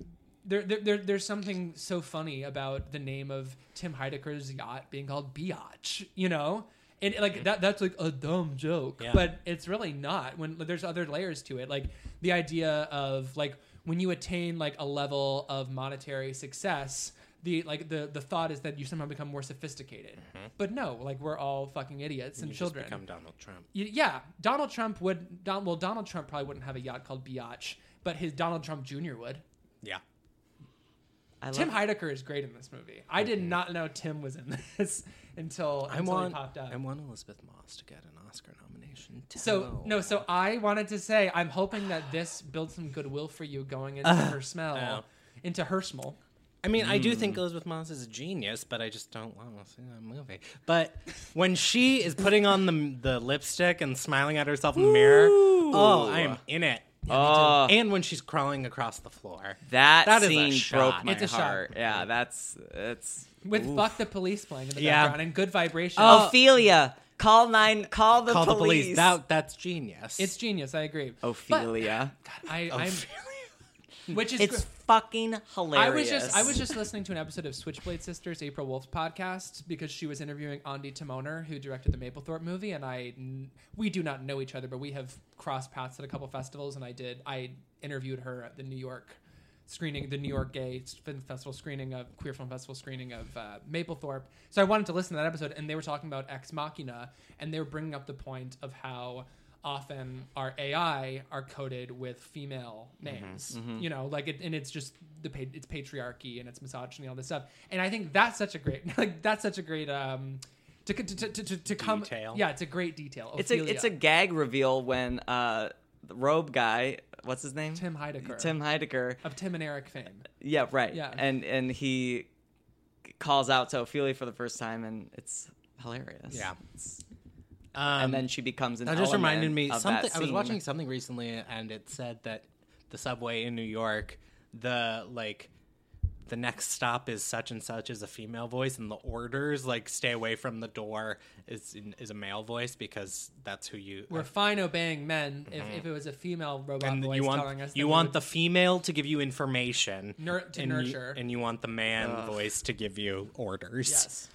there, there, there there's something so funny about the name of Tim Heidecker's yacht being called Biatch. You know, and like that that's like a dumb joke, Yeah. but it's really not. When there's other layers to it, like the idea of like when you attain like a level of monetary success. The like the the thought is that you somehow become more sophisticated, mm-hmm. but no, like we're all fucking idiots and you children. just become Donald Trump. Y- Yeah, Donald Trump would. Don, well, Donald Trump probably wouldn't have a yacht called Biatch, but his Donald Trump Jr. would. Yeah. I Tim love, Heidecker is great in this movie. I did not know Tim was in this until, I until want he popped up. I want Elisabeth Moss to get an Oscar nomination. so no, so I wanted to say I'm hoping that this builds some goodwill for you going into her smell, Oh. into her smell. I mean, I do Hmm. think Elisabeth Moss is a genius, but I just don't want to see that movie. But when she is putting on the the lipstick and smiling at herself in the mirror, oh, I am in it. Oh. and when she's crawling across the floor, that, That is a scene shot. broke my It's a shot. heart. Yeah, that's it's With oof. "Fuck the Police" playing in the Yeah. background and good vibration. Oh. Ophelia. Call nine. Call the call the police. police. That that's genius. it's genius. I agree. Ophelia. But, I, I'm, Ophelia. which is it's gr- fucking hilarious. I was just I was just listening to an episode of Switchblade Sisters April Wolfe's podcast because she was interviewing Ondi Timoner who directed the Mapplethorpe movie and I we do not know each other but we have crossed paths at a couple festivals and I did I interviewed her at the New York screening the New York Gay Film Festival screening of Queer Film Festival screening of uh, Mapplethorpe so I wanted to listen to that episode and they were talking about Ex Machina and they were bringing up the point of how often our AI are coded with female names. You know, like it, and it's just the it's patriarchy and it's misogyny, all this stuff. And I think that's such a great like that's such a great um to to to to, to, to come Detail. Yeah, it's a great detail. It's a it's a gag reveal when uh the robe guy. What's his name? Tim Heidecker. Tim Heidecker. of Tim and Eric fame. Yeah, right. Yeah. And and he calls out to Ophelia for the first time, and it's hilarious. Yeah. It's- Um, and then she becomes an. That just reminded me something. I was watching something recently, and it said that the subway in New York, the like, the next stop is such and such is a female voice, and the orders like stay away from the door is is a male voice because that's who you. We're fine obeying men. If, if it was a female robot Mm-hmm. and voice you want telling us, you want would- the female to give you information Nur- to and you- nurture. and you want the man voice to give you orders. yes.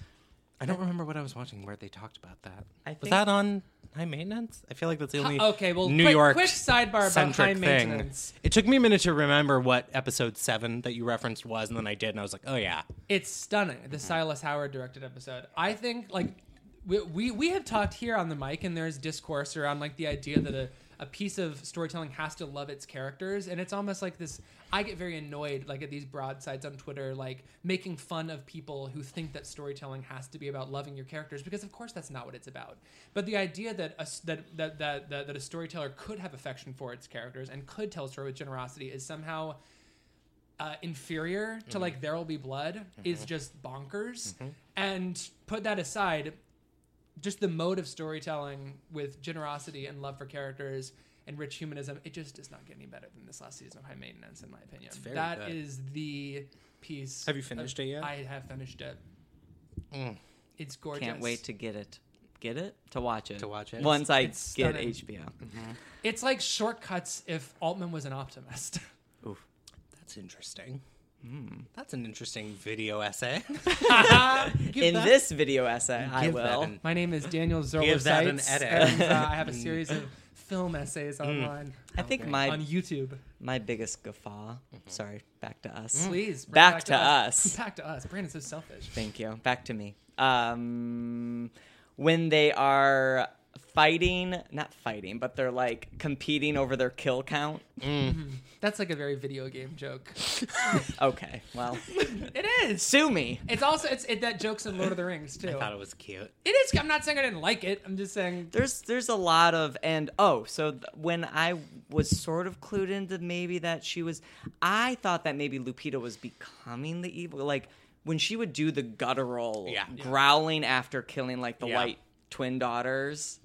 I don't remember what I was watching where they talked about that. I was that on High Maintenance? I feel like that's the only Okay, well, New quick, York quick sidebar about centric high thing. maintenance. It took me a minute to remember what episode seven that you referenced was, and then I did, and I was like, oh yeah, It's stunning. The mm-hmm. Silas Howard directed episode. I think like we, we we have talked here on the mic, and there's discourse around like the idea that a a piece of storytelling has to love its characters, and it's almost like this. I get very annoyed like at these broadsides on Twitter, like making fun of people who think that storytelling has to be about loving your characters, because of course that's not what it's about. But the idea that a, that, that that that that a storyteller could have affection for its characters and could tell a story with generosity is somehow uh, inferior to mm-hmm. like There Will Be Blood is mm-hmm. just bonkers. Mm-hmm. And put that aside, just the mode of storytelling with generosity and love for characters and rich humanism, it just does not get any better than this last season of High Maintenance, in my opinion. very That good. is the piece. Have you finished of- it yet? I have finished it. Mm. It's gorgeous. Can't wait to get it. Get it to watch it. To watch it. once I It's get stunning. HBO. It's like shortcuts if Altman was an optimist. Oof. that's interesting. Hmm. That's an interesting video essay. In this video essay, I will. an- My name is Daniel Zoller Give that an Seitz, edit. and uh, I have a series of film essays online I think Okay. my on YouTube. my biggest guffaw. Sorry, back to us. Please bring it Back to us. Back to us. Brandon's so selfish. Thank you. Back to me. Um, when they are fighting, not fighting, but they're like competing over their kill count. Mm. That's like a very video game joke. Okay, well, It is. sue me. It's also it's it, that jokes in Lord of the Rings too. I thought it was cute. It is. I'm not saying I didn't like it. I'm just saying There's there's a lot of and oh, so th- when I was sort of clued into maybe that she was, I thought that maybe Lupita was becoming the evil, like when she would do the guttural Yeah. growling after killing like the Yeah. white twin daughters.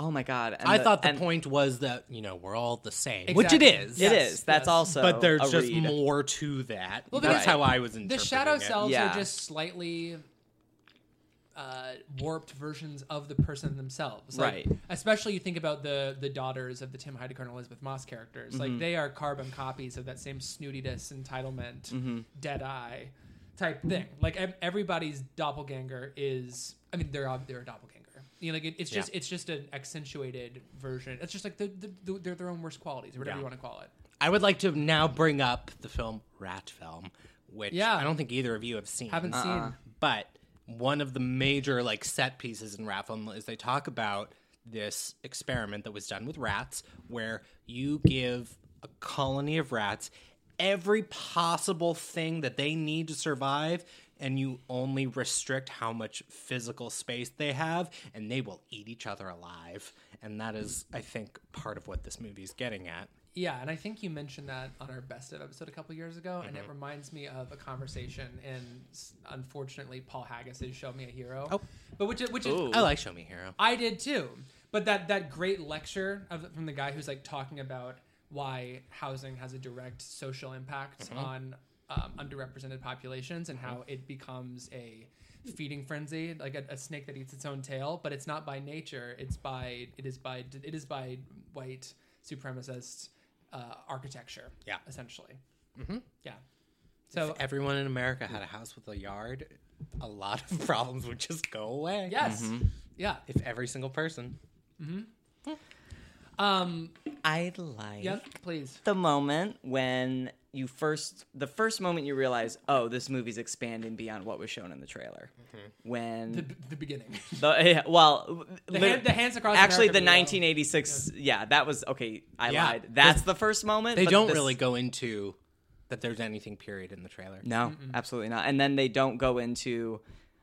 Oh my god! And I thought the and point was that you know we're all the same, which it Exactly. is. It Yes, is. That's yes. also. but there's a just read. more to that. Well, That's because how I was the shadow it. selves Yeah. are just slightly uh, warped versions of the person themselves. Like, Right. Especially you think about the the daughters of the Tim Heidecker and Elisabeth Moss characters. Mm-hmm. Like they are carbon copies of that same snootiness, entitlement, Mm-hmm. dead eye type thing. Like everybody's doppelganger is. I mean, they're ob- they're a doppelganger. You know, like it, it's just Yeah. it's just an accentuated version. It's just like the, the, the, they're their own worst qualities, or whatever Yeah. you want to call it. I would like to now bring up the film Rat Film, which Yeah. I don't think either of you have seen. Haven't Uh-uh. seen. But one of the major like set pieces in Rat Film is they talk about this experiment that was done with rats, where you give a colony of rats every possible thing that they need to survive. And you only restrict how much physical space they have, and they will eat each other alive. And that is, I think, part of what this movie is getting at. Yeah, and I think you mentioned that on our best of episode a couple years ago, and it Mm-hmm. reminds me of a conversation in unfortunately Paul Haggis's "Show Me a Hero." Oh. but which is, which is I like Show Me a Hero. I did too. But that that great lecture of, from the guy who's like talking about why housing has a direct social impact Mm-hmm. on um, underrepresented populations and how it becomes a feeding frenzy, like a, a snake that eats its own tail. But it's not by nature; it's by it is by it is by white supremacist uh, architecture. Yeah. essentially. Mm-hmm. Yeah. So if everyone in America had a house with a yard, a lot of problems would just go away. yes, Mm-hmm. yeah. If every single person. Um. I like Yep. Please. the moment when you first, the first moment you realize, oh, this movie's expanding beyond what was shown in the trailer. When The, the beginning. The, yeah, well, The, lit- hand, the hands across. actually, the America video. 1986. Yeah. that was okay. I Yeah. lied. That's the first moment. They but don't this- really go into that there's anything period in the trailer. No, absolutely not. And then they don't go into.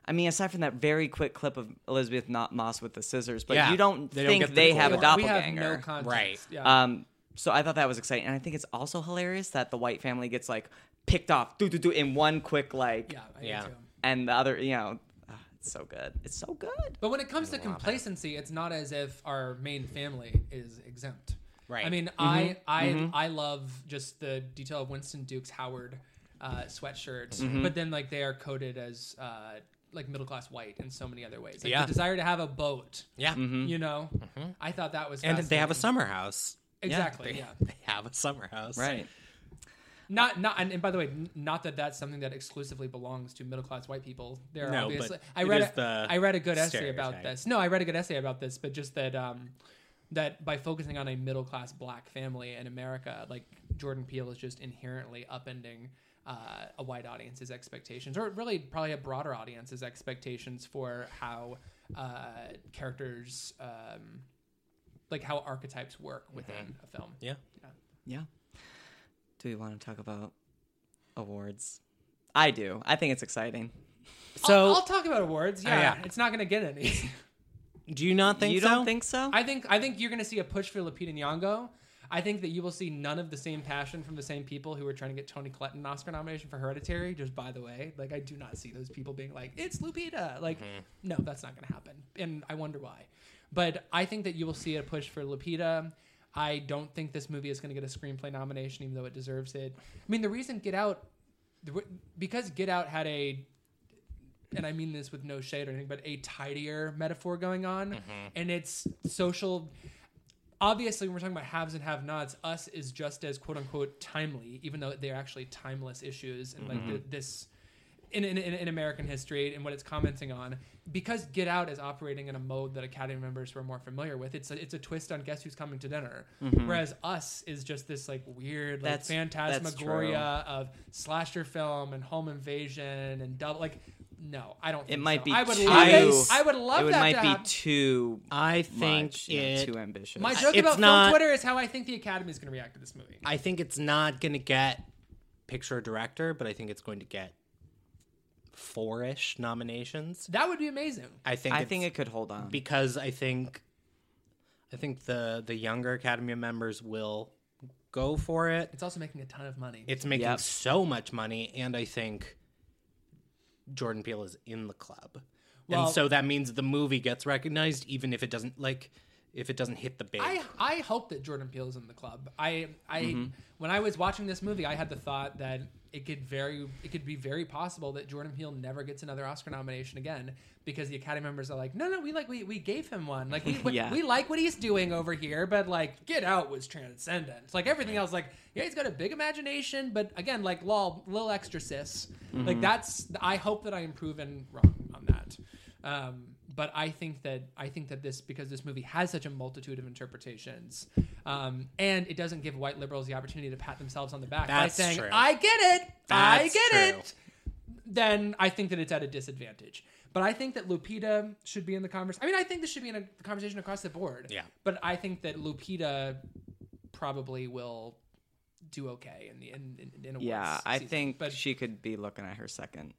I mean, aside from that very quick clip of Elisabeth not Moss with the scissors, but Yeah, you don't they don't think they have a core. We have doppelganger. no. Right. Yeah. um, so I thought that was exciting, and I think it's also hilarious that the white family gets like picked off, do do do, in one quick like, Yeah, I do Yeah. too. and the other, you know, ah, it's so good. It's so good. But when it comes to complacency, it's not as if our main family is exempt. Right. I mean, I I I love just the detail of Winston Duke's Howard uh, sweatshirt, but then like they are coded as uh, like middle class white in so many other ways. Like Yeah. the desire to have a boat. Yeah. You know, I thought that was And they have a fascinating. summer house. Exactly. They, Yeah. they have a summer house. Right. Not not and, and by the way, not that that's something that exclusively belongs to middle class white people. There are No, obviously but I read is a, the I read a good essay about this. No, I read a good essay about this, but just that um that by focusing on a middle class black family in America, like Jordan Peele is just inherently upending uh, a white audience's expectations, or really probably a broader audience's expectations for how uh, characters, um, like how archetypes work mm-hmm. within a film. Yeah. Yeah. Do we want to talk about awards? I do. I think it's exciting. So, I'll, I'll talk about awards. Oh, yeah, yeah. it's not going to get any. do you not think you so? don't think so? I think I think you're going to see a push for Lupita Nyong'o. I think that you will see none of the same passion from the same people who were trying to get Toni Collette an Oscar nomination for Hereditary. Just by the way, like I do not see those people being like, "It's Lupita." Like, mm-hmm. no, that's not going to happen, and I wonder why. But I think that you will see a push for Lupita. I don't think this movie is going to get a screenplay nomination, even though it deserves it. I mean, the reason Get Out, because Get Out had a and I mean this with no shade or anything, but a tidier metaphor going on, mm-hmm. and it's social. Obviously, when we're talking about haves and have-nots, us is just as quote unquote timely, even though they're actually timeless issues and like the, mm-hmm. this in, in, in in American history and what it's commenting on. Because Get Out is operating in a mode that Academy members were more familiar with. It's a, it's a twist on Guess Who's Coming to Dinner, mm-hmm. whereas Us is just this like weird like That's- that's phantasmagoria of slasher film and home invasion and double like. No, I don't. it might so. be I would too. love it. I would love It would, that might to be happen. too I think much, you know, it. too ambitious. My joke It's about not- film Twitter is how I think the Academy is going to react to this movie. I think it's not going to get picture director, but I think it's going to get four-ish nominations. That would be amazing. I think. I think it could hold on. because I think, I think the the younger Academy members will go for it. It's also making a ton of money. It's making Yep. so much money, and I think Jordan Peele is in the club, Well- and so that means the movie gets recognized, even if it doesn't like if it doesn't hit the big. I I hope that Jordan Peele is in the club. I I Mm-hmm. when I was watching this movie, I had the thought that it could very it could be very possible that Jordan Peele never gets another Oscar nomination again because the Academy members are like, no, no, we like we, we gave him one. Like we we, Yeah. we like what he's doing over here, but like Get Out was transcendent. Like everything else, like yeah, he's got a big imagination, but again, like lol, little extra cis. Mm-hmm. Like that's I hope that I am proven wrong on that. Um, but I think that I think that this because this movie has such a multitude of interpretations, um, and it doesn't give white liberals the opportunity to pat themselves on the back That's by saying true. "I get it, I get true. it." Then I think that it's at a disadvantage. But I think that Lupita should be in the conversation. I mean, I think this should be in a conversation across the board. Yeah. But I think that Lupita probably will do okay in the in in, in awards yeah, I season. think But she could be looking at her second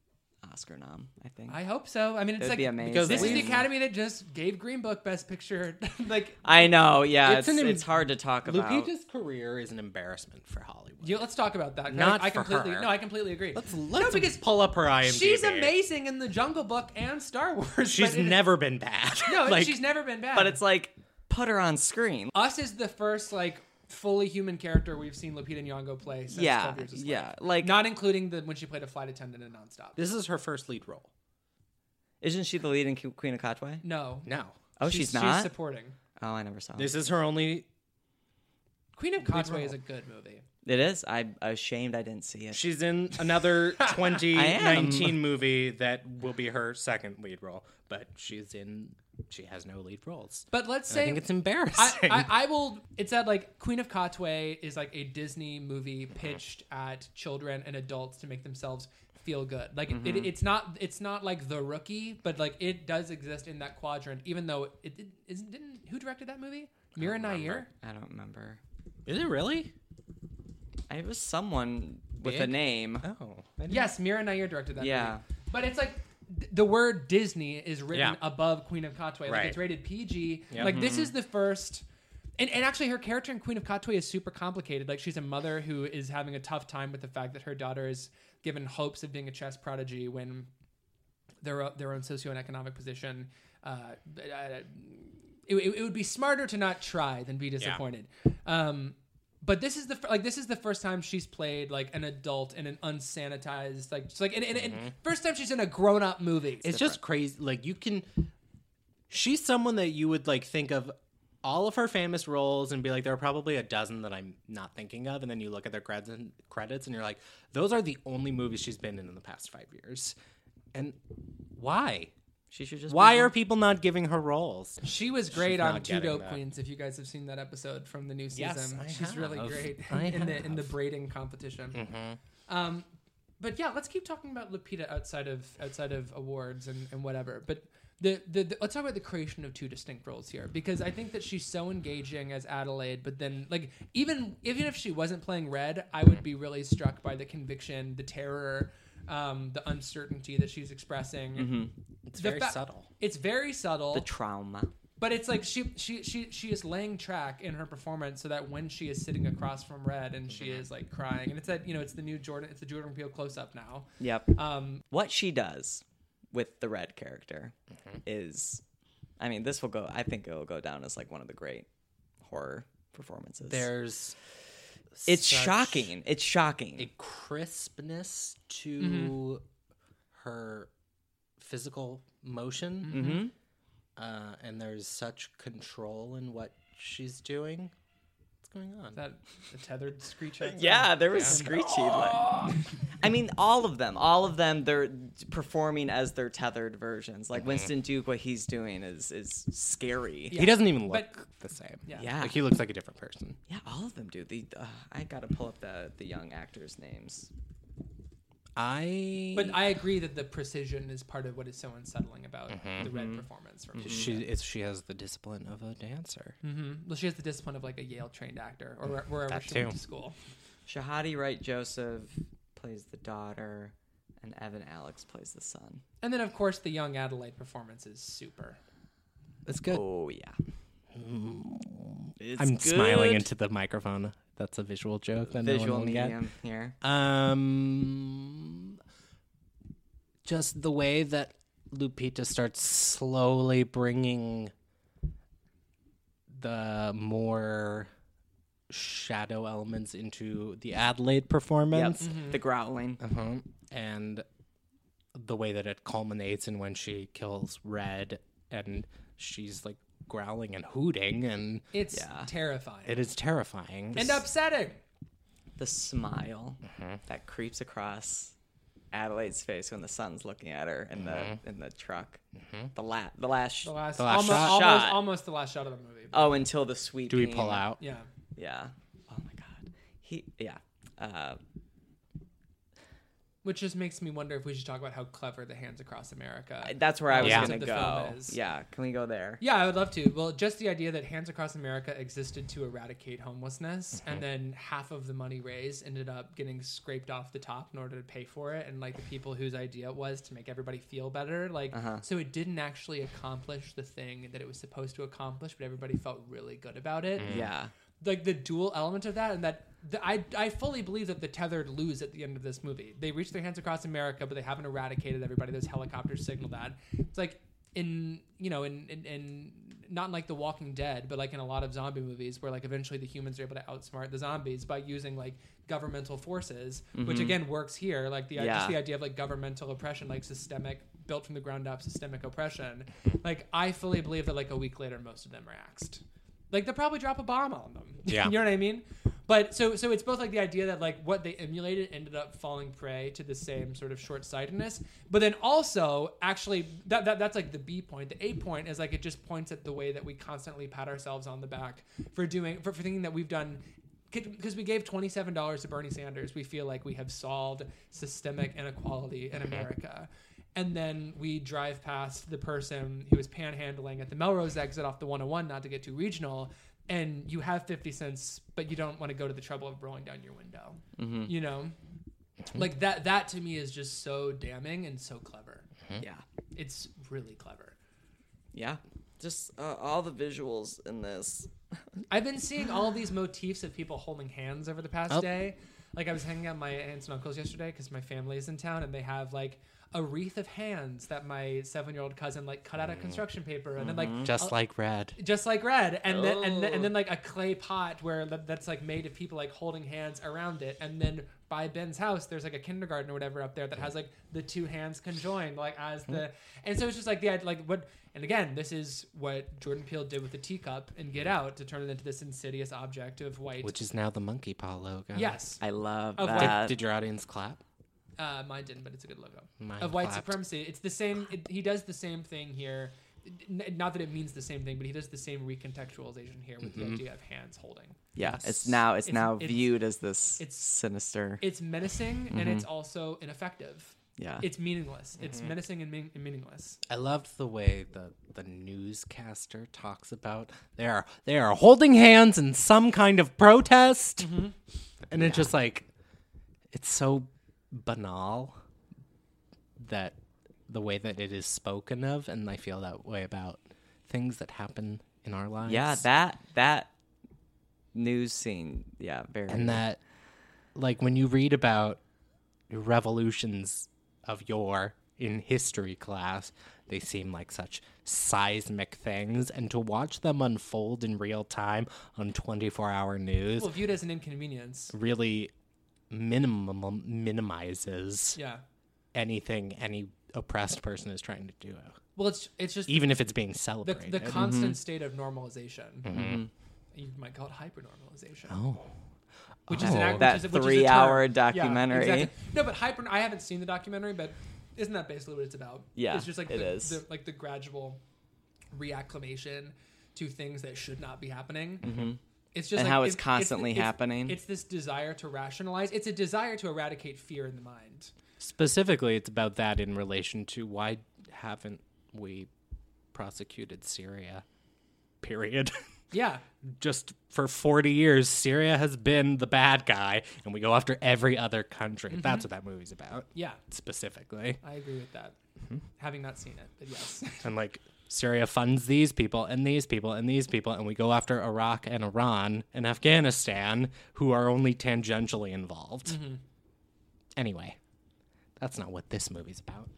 Oscar nom. I think. I hope so. I mean, it's It'd like be amazing. because this is the Academy that just gave Green Book Best Picture. like, I know. Yeah, It's it's an it's, em- hard to talk about. Lupita's career is an embarrassment for Hollywood. you, let's talk about that. Not I, I for completely her. no, I completely agree. Let's no, let's because pull up her IMDb. she's amazing in the Jungle Book and Star Wars. She's but it- never been bad. no, like, she's never been bad. but it's like put her on screen. Us is the first like fully human character we've seen Lupita Nyong'o play since Yeah, 12 Years a Slave. yeah. Like, not including the when she played a flight attendant in Nonstop. this is her first lead role. isn't she the lead in Queen of Katwe? No, No, Oh, she's, not. She's supporting. oh, I never saw. this is her only. Queen of Katwe is a good movie. It is. I'm ashamed I didn't see it. She's in another 2019 movie that will be her second lead role, but she's in. She has no lead roles. But let's And I say think it's embarrassing. I, I will. It's that like Queen of Katwe is like a Disney movie pitched at children and adults to make themselves feel good. Like it, mm-hmm. it's not. It's not like The Rookie, but like it does exist in that quadrant. Even though it, it isn't. Didn't who directed that movie? Mira Nair. I don't remember. is it really? It was someone with a name. Oh, Yes, Mira Nair directed that. Yeah. movie. but it's like. Th- The word Disney is written Yeah. above Queen of Katwe. Like Right. it's rated PG. Yep. Like this is the first and, and actually her character in Queen of Katwe is super complicated. Like she's a mother who is having a tough time with the fact that her daughter is given hopes of being a chess prodigy when their their own socioeconomic position. Uh, uh, it, it would be smarter to not try than be disappointed. Um, but this is the like this is the first time she's played like an adult in an unsanitized like just like and, and, and first time she's in a grown up movie. It's just crazy. Like you can, she's someone that you would like think of all of her famous roles and be like, there are probably a dozen that I'm not thinking of, and then you look at their credits and credits and you're like, those are the only movies she's been in in the past five years, and why? She should just. Why be- are people not giving her roles? She was great She's on not Two getting Dope that. Queens. If you guys have seen that episode from the new Yes, season, I she's really great I in the in the braiding competition. Mm-hmm. Um, but yeah, let's keep talking about Lupita outside of outside of awards and, and whatever. But the, the, the let's talk about the creation of two distinct roles here because I think that she's so engaging as Adelaide. But then, like even even if she wasn't playing Red, I would be really struck by the conviction, the terror. Um, the uncertainty that she's expressing. It's The very fa- subtle. It's very subtle. the trauma? But it's like she she she she is laying track in her performance so that when she is sitting across from Red and she is like crying and it's that you know it's the new Jordan it's the Jordan Peele close up now. Yep. Um, what she does with the red character is, I mean, this will go. I think it will go down as like one of the great horror performances. There's it's shocking. It's shocking. a crispness to Mm-hmm. her physical motion, mm-hmm. uh, and there's such control in what she's doing. What's going on? that the tethered screech. Yeah, there was screechy. Like, I mean, all of them, all of them, they're performing as their tethered versions. Like Winston Duke, what he's doing is is scary. Yeah. He doesn't even look But- the same. Yeah. Yeah. Like he looks like a different person. Yeah, all of them do. The uh, I gotta pull up the the young actors' names. I But I agree that the precision is part of what is so unsettling about Mm-hmm. the Red performance. From she it's, she has the discipline of a dancer. hmm Well, she has the discipline of like a Yale trained actor or where- wherever That she went to school. Shahadi Wright Joseph plays the daughter, and Evan Alex plays the son. And then of course the young Adelaide performance is super. It's good. Oh yeah, it's I'm smiling into the microphone. That's a visual joke that visual no one will get. here. Um, just the way that Lupita starts slowly bringing the more shadow elements into the Adelaide Yep, performance, the growling. uh-huh. and the way that it culminates in when she kills Red and she's like growling and hooting, and It's Yeah. terrifying it is terrifying. and upsetting. The smile Mm-hmm. that creeps across Adelaide's face when the sun's looking at her in Mm-hmm. the in the truck. The la- the last. The last, The last almost, shot. almost, Shot. almost the last shot of the movie. oh, until the sweet. Do we pull out? Yeah. Yeah. Oh my god. He. Yeah. Uh, Which just makes me wonder if we should talk about how clever the Hands Across America. that's where I was Yeah. gonna go. Yeah. Can we go there? Yeah, I would love to. Well, just the idea that Hands Across America existed to eradicate homelessness, Mm-hmm. and then half of the money raised ended up getting scraped off the top in order to pay for it, and like the people whose idea it was to make everybody feel better, like Uh-huh. so it didn't actually accomplish the thing that it was supposed to accomplish, but everybody felt really good about it. Yeah. like the dual element of that and that the, I, I fully believe that the tethered lose at the end of this movie they reach their hands across america but they haven't eradicated everybody those helicopters signal that it's like in you know in, in, in not in like the walking dead but like in a lot of zombie movies where like eventually the humans are able to outsmart the zombies by using like governmental forces which mm-hmm. again works here like the Yeah. just the idea of like governmental oppression like systemic built from the ground up systemic oppression like i fully believe that like a week later most of them are axed like they'll probably drop a bomb on them. Yeah. you know what I mean? But so so it's both like the idea that like what they emulated ended up falling prey to the same sort of short sightedness, but then also actually that, that that's like the B point. The A point is like it just points at the way that we constantly pat ourselves on the back for doing for, for thinking that we've done because we gave twenty seven dollars to Bernie Sanders, we feel like we have solved systemic inequality in mm-hmm. America. And then we drive past the person who was panhandling at the Melrose exit off the 101, not to get too regional, and you have 50 cents, but you don't want to go to the trouble of rolling down your window. You know? Like that that to me is just so damning and so clever. Yeah. It's really clever. Yeah. Just uh, all the visuals in this I've been seeing all these motifs of people holding hands over the past Oh. day. Like I was hanging out with my aunts and uncles yesterday because my family is in town and they have like a wreath of hands that my seven-year-old cousin like cut out of mm-hmm. construction paper and then like mm-hmm. Just a- like red. just like red and then and then, Oh. and then oh. like a clay pot where that's like made of people like holding hands around it and then by ben's house there's like a kindergarten or whatever up there that has like the two hands conjoined like as the hmm. and so it's just like the like what and again this is what jordan peele did with the teacup and get out to turn it into this insidious object of white Which is now the monkey paw logo. yes I love Of Did, did your audience clap? Uh, mine didn't but it's a good logo Mine of white clapped. supremacy it's the same it, he does the same thing here N- not that it means the same thing but he does the same recontextualization here with Mm-hmm. the idea of hands holding yeah, it's now it's, It's- now it's- viewed as this it's- sinister. it's menacing and it's also ineffective. yeah. It's meaningless. It's menacing and, mean- and meaningless. I loved the way the the newscaster talks about they are they are holding hands in some kind of protest, and it's just like it's so banal that the way that it is spoken of, and I feel that way about things that happen in our lives. yeah, that that news scene. Yeah, very. and that like when you read about revolutions of yore in history class they seem like such seismic things and to watch them unfold in real time on 24 hour news Well, viewed as an inconvenience. really minimum minimizes Yeah. anything any oppressed person is trying to do Well, it's it's just even if it's being celebrated the mm-hmm. constant state of normalization. Mm-hmm. You might call it hypernormalization. oh Which is an Oh. act, That which is, which is a three-hour term. Yeah, documentary. exactly. No, but hyper. I haven't seen the documentary, but isn't that basically what it's about? Yeah, it's just like it the, is. the like the gradual reacclimation to things that should not be happening. Mm-hmm. It's just And like, how it's it- constantly it's- happening. It's this desire to rationalize. It's a desire to eradicate fear in the mind. Specifically, it's about that in relation to why haven't we prosecuted Syria? Period. Yeah, Just for 40 years, Syria has been the bad guy, and we go after every other country. Mm-hmm. That's what that movie's about, yeah, specifically. I agree with that. Mm-hmm. Having not seen it, but yes. And like, Syria funds these people, and these people, and these people, and we go after Iraq and Iran and Afghanistan, who are only tangentially involved. Mm-hmm. Anyway, that's not what this movie's about.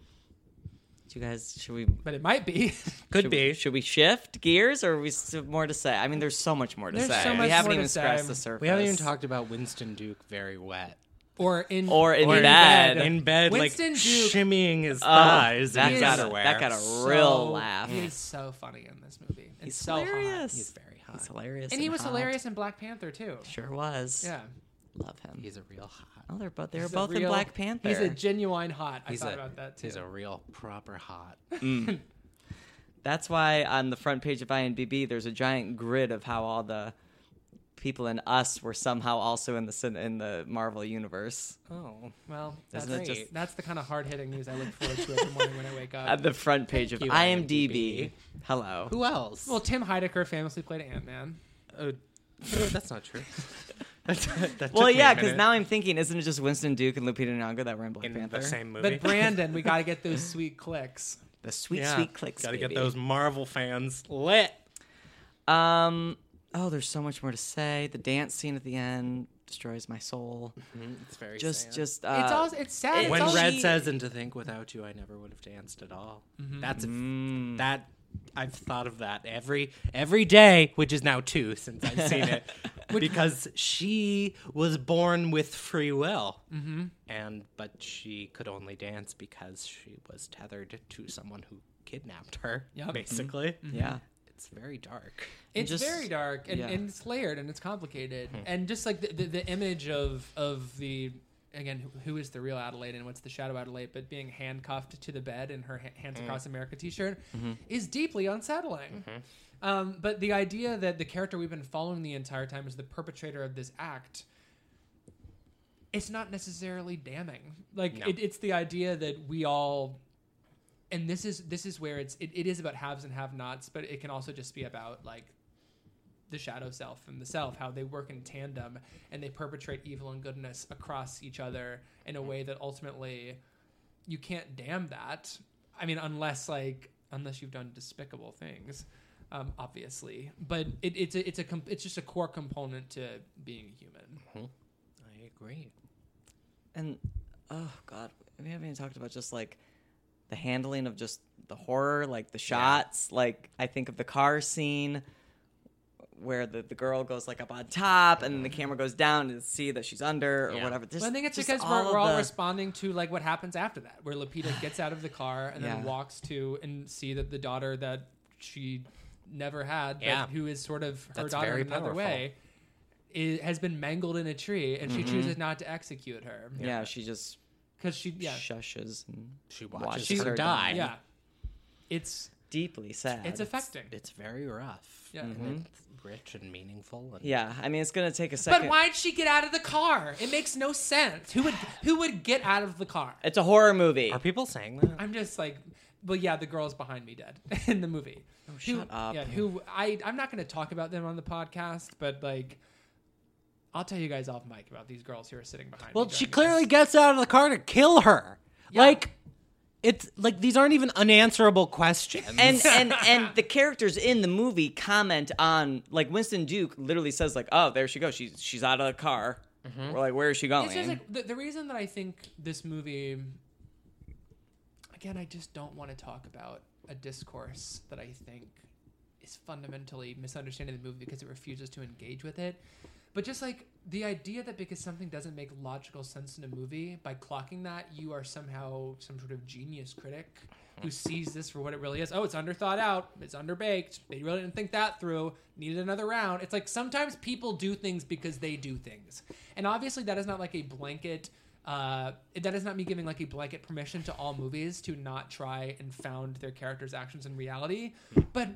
you guys, should we? but it might be. Could should be. We, should we shift gears, or we still have more to say? I mean, there's so much more to There's say. so we haven't more to even scratched say. the surface. We haven't even talked about Winston Duke very wet. Or in Or in or bed. in bed, Winston like Duke- shimmying his Oh, thighs that in his got a, that got a so- real laugh. He's so funny in this movie. It's He's so hilarious. hot. He's very hot. He's hilarious, And he was hot. hilarious in Black Panther too. Sure was. Yeah. love him. He's a real hot. oh, they're both they were He's a both in Black Panther. He's a genuine hot. I He's thought a, about that too. He's a real proper hot. Mm. That's why on the front page of IMDb, there's a giant grid of how all the people in Us were somehow also in the cin- in the Marvel universe. Oh, well, that's, Isn't it just, just- that's the kind of hard hitting news I look forward to every morning when I wake up. At the front page of you, IMDb. IMDb. Hello. who else? well, Tim Heidecker famously played Ant Man. uh, that's not true. That- that Well, yeah, because now I'm thinking, isn't it just Winston Duke and Lupita Nyong'o that were in Black in Panther? the same movie. But Brandon, we got to get those sweet clicks. The sweet, yeah, sweet clicks. Gotta get those Marvel fans lit. Um. Oh, there's so much more to say. The dance scene at the end destroys my soul. It's very Just, sad. just. Uh, it's all it's sad. it- It's when all, Red she- says, "And to think without you, I never would have danced at all." That's a, Mm. that. I've thought of that every every day, which is now two since I've seen it, because she was born with free will, mm-hmm. and but she could only dance because she was tethered to someone who kidnapped her. Yep. Basically, yeah. It's very dark. it's just- very dark and, yeah. and it's layered and it's complicated. Hmm. And just like the, the, the image of of the again who- who is the real adelaide and what's the shadow adelaide but being handcuffed to the bed in her ha- hands hmm. across america t-shirt mm-hmm. is deeply unsettling. Mm-hmm. Um, but the idea that the character we've been following the entire time is the perpetrator of this act it's not necessarily damning. Like No. it, it's the idea that we all and this is this is where it's it, it is about haves and have nots but it can also just be about like the shadow self and the self how they work in tandem and they perpetrate evil and goodness across each other in a way that ultimately you can't damn that i mean unless like unless you've done despicable things um, obviously, but it, it's a, it's a com- it's just a core component to being a human. I agree. And oh god, we haven't even talked about just like the handling of just the horror, like the shots. Like I think of the car scene where the, the girl goes like up on top and then the camera goes down to see that she's under or Yeah. whatever. Just, Well, I think it's just because all we're, we're all the- responding to like what happens after that, where Lupita gets out of the car and then walks to and see that the daughter that she never had, Yeah. who is sort of her That's daughter in another way, i has been mangled in a tree, and she mm-hmm. chooses not to execute her yeah, she just because she yeah shushes and She watches watches her her die. yeah, it's deeply sad. it's affecting. It's very rough. Yeah. Mm-hmm. And it's rich and meaningful. And yeah, I mean it's gonna take a second. But why'd she get out of the car? It makes no sense. Who would who would get out of the car? It's a horror movie. Are people saying that? I'm just like, well, yeah, the girl's behind me dead in the movie. Oh, shut up. Yeah, who I I'm not going to talk about them on the podcast, but like, I'll tell you guys off mic about these girls who are sitting behind. Well, me she clearly this. gets out of the car to kill her. Yeah. Like, it's like these aren't even unanswerable questions. and and and the characters in the movie comment on like Winston Duke literally says like, "Oh, there she goes. She's she's out of the car." Mm-hmm. We're like, "Where is she going?" It's just like the, the reason that I think this movie. Again, I just don't want to talk about a discourse that I think is fundamentally misunderstanding the movie because it refuses to engage with it. But just like the idea that because something doesn't make logical sense in a movie, by clocking that, you are somehow some sort of genius critic who sees this for what it really is. Oh, it's underthought out. It's underbaked. They really didn't think that through. Needed another round. It's like sometimes people do things because they do things. And obviously, that is not like a blanket. Uh, that is not me giving like a blanket permission to all movies to not try and found their characters' actions in reality. But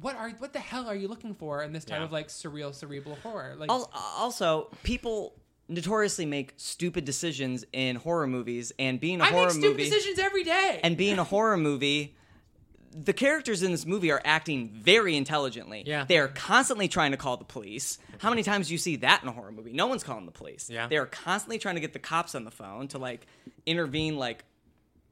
what are what the hell are you looking for in this type Yeah. of like surreal cerebral horror? Like also, people notoriously make stupid decisions in horror movies, and being a I horror make stupid movie decisions every day. and being a horror movie. The characters in this movie are acting very intelligently. Yeah. They're constantly trying to call the police. How many times do you see that in a horror movie? No one's calling the police. Yeah. They're constantly trying to get the cops on the phone to like intervene like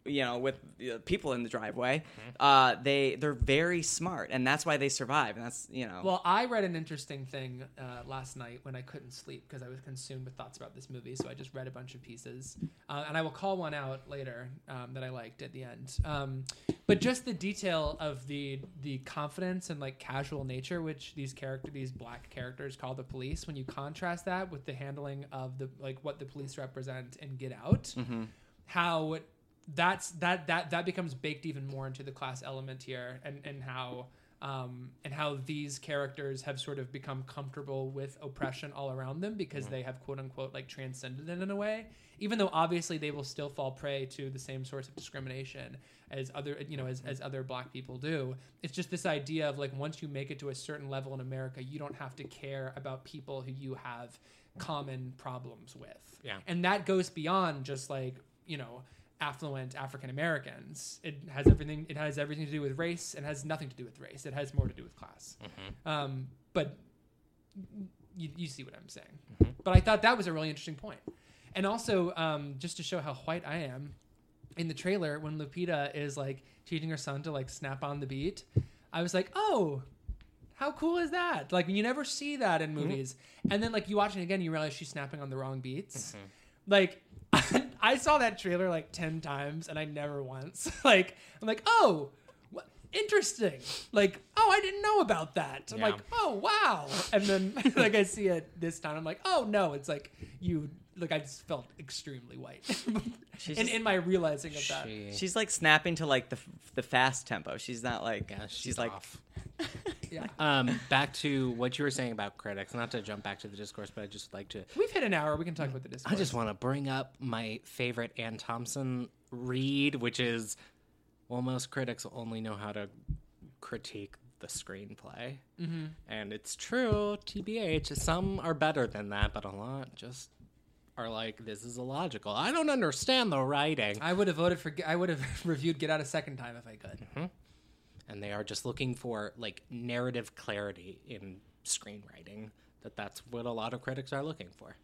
you know with uh, people in the driveway. Uh they they're very smart and that's why they survive. And that's, you know. Well, I read an interesting thing uh, last night when I couldn't sleep because I was consumed with thoughts about this movie. So I just read a bunch of pieces, uh, and I will call one out later um, that I liked at the end. Um, but just the detail of the the confidence and like casual nature which these character these black characters call the police. When you contrast that with the handling of the like what the police represent in Get Out, how that's that that that becomes baked even more into the class element here and and how um, and how these characters have sort of become comfortable with oppression all around them because they have quote unquote like transcended it in a way even though obviously they will still fall prey to the same sorts of discrimination as other you know as, as other black people do. It's just this idea of like once you make it to a certain level in america you don't have to care about people who you have common problems with. Yeah. and that goes beyond just like you know affluent African Americans. It has everything. It has everything to do with race. and has nothing to do with race. It has more to do with class. Um, but you, you see what I'm saying. But I thought that was a really interesting point. And also, um, just to show how white I am, in the trailer when Lupita is like teaching her son to like snap on the beat, I was like, oh. How cool is that? Like you never see that in movies, and then like you watch it again, you realize she's snapping on the wrong beats. Like I saw that trailer like 10 times and I never once. like, I'm like, oh, what, interesting. Like, oh, I didn't know about that. I'm Yeah. like, oh, wow. And then, like, I see it this time. I'm like, oh, no. It's like, you, like, I just felt extremely white She's in, just- in my realizing of that. She- She's like snapping to like the the fast tempo. She's not like yeah, she's, like off. Yeah. Um, back to what you were saying about critics. Not to jump back to the discourse, but I just like to. We've hit an hour. We can talk about the discourse. I just want to bring up my favorite Anne Thompson read, which is, well, most critics only know how to critique the screenplay, mm-hmm. and it's true. Tbh, some are better than that, but a lot just are like, this is illogical. I don't understand the writing, I would have voted for, I would have reviewed Get Out a second time if I could. And they are just looking for like narrative clarity in screenwriting. That that's what a lot of critics are looking for.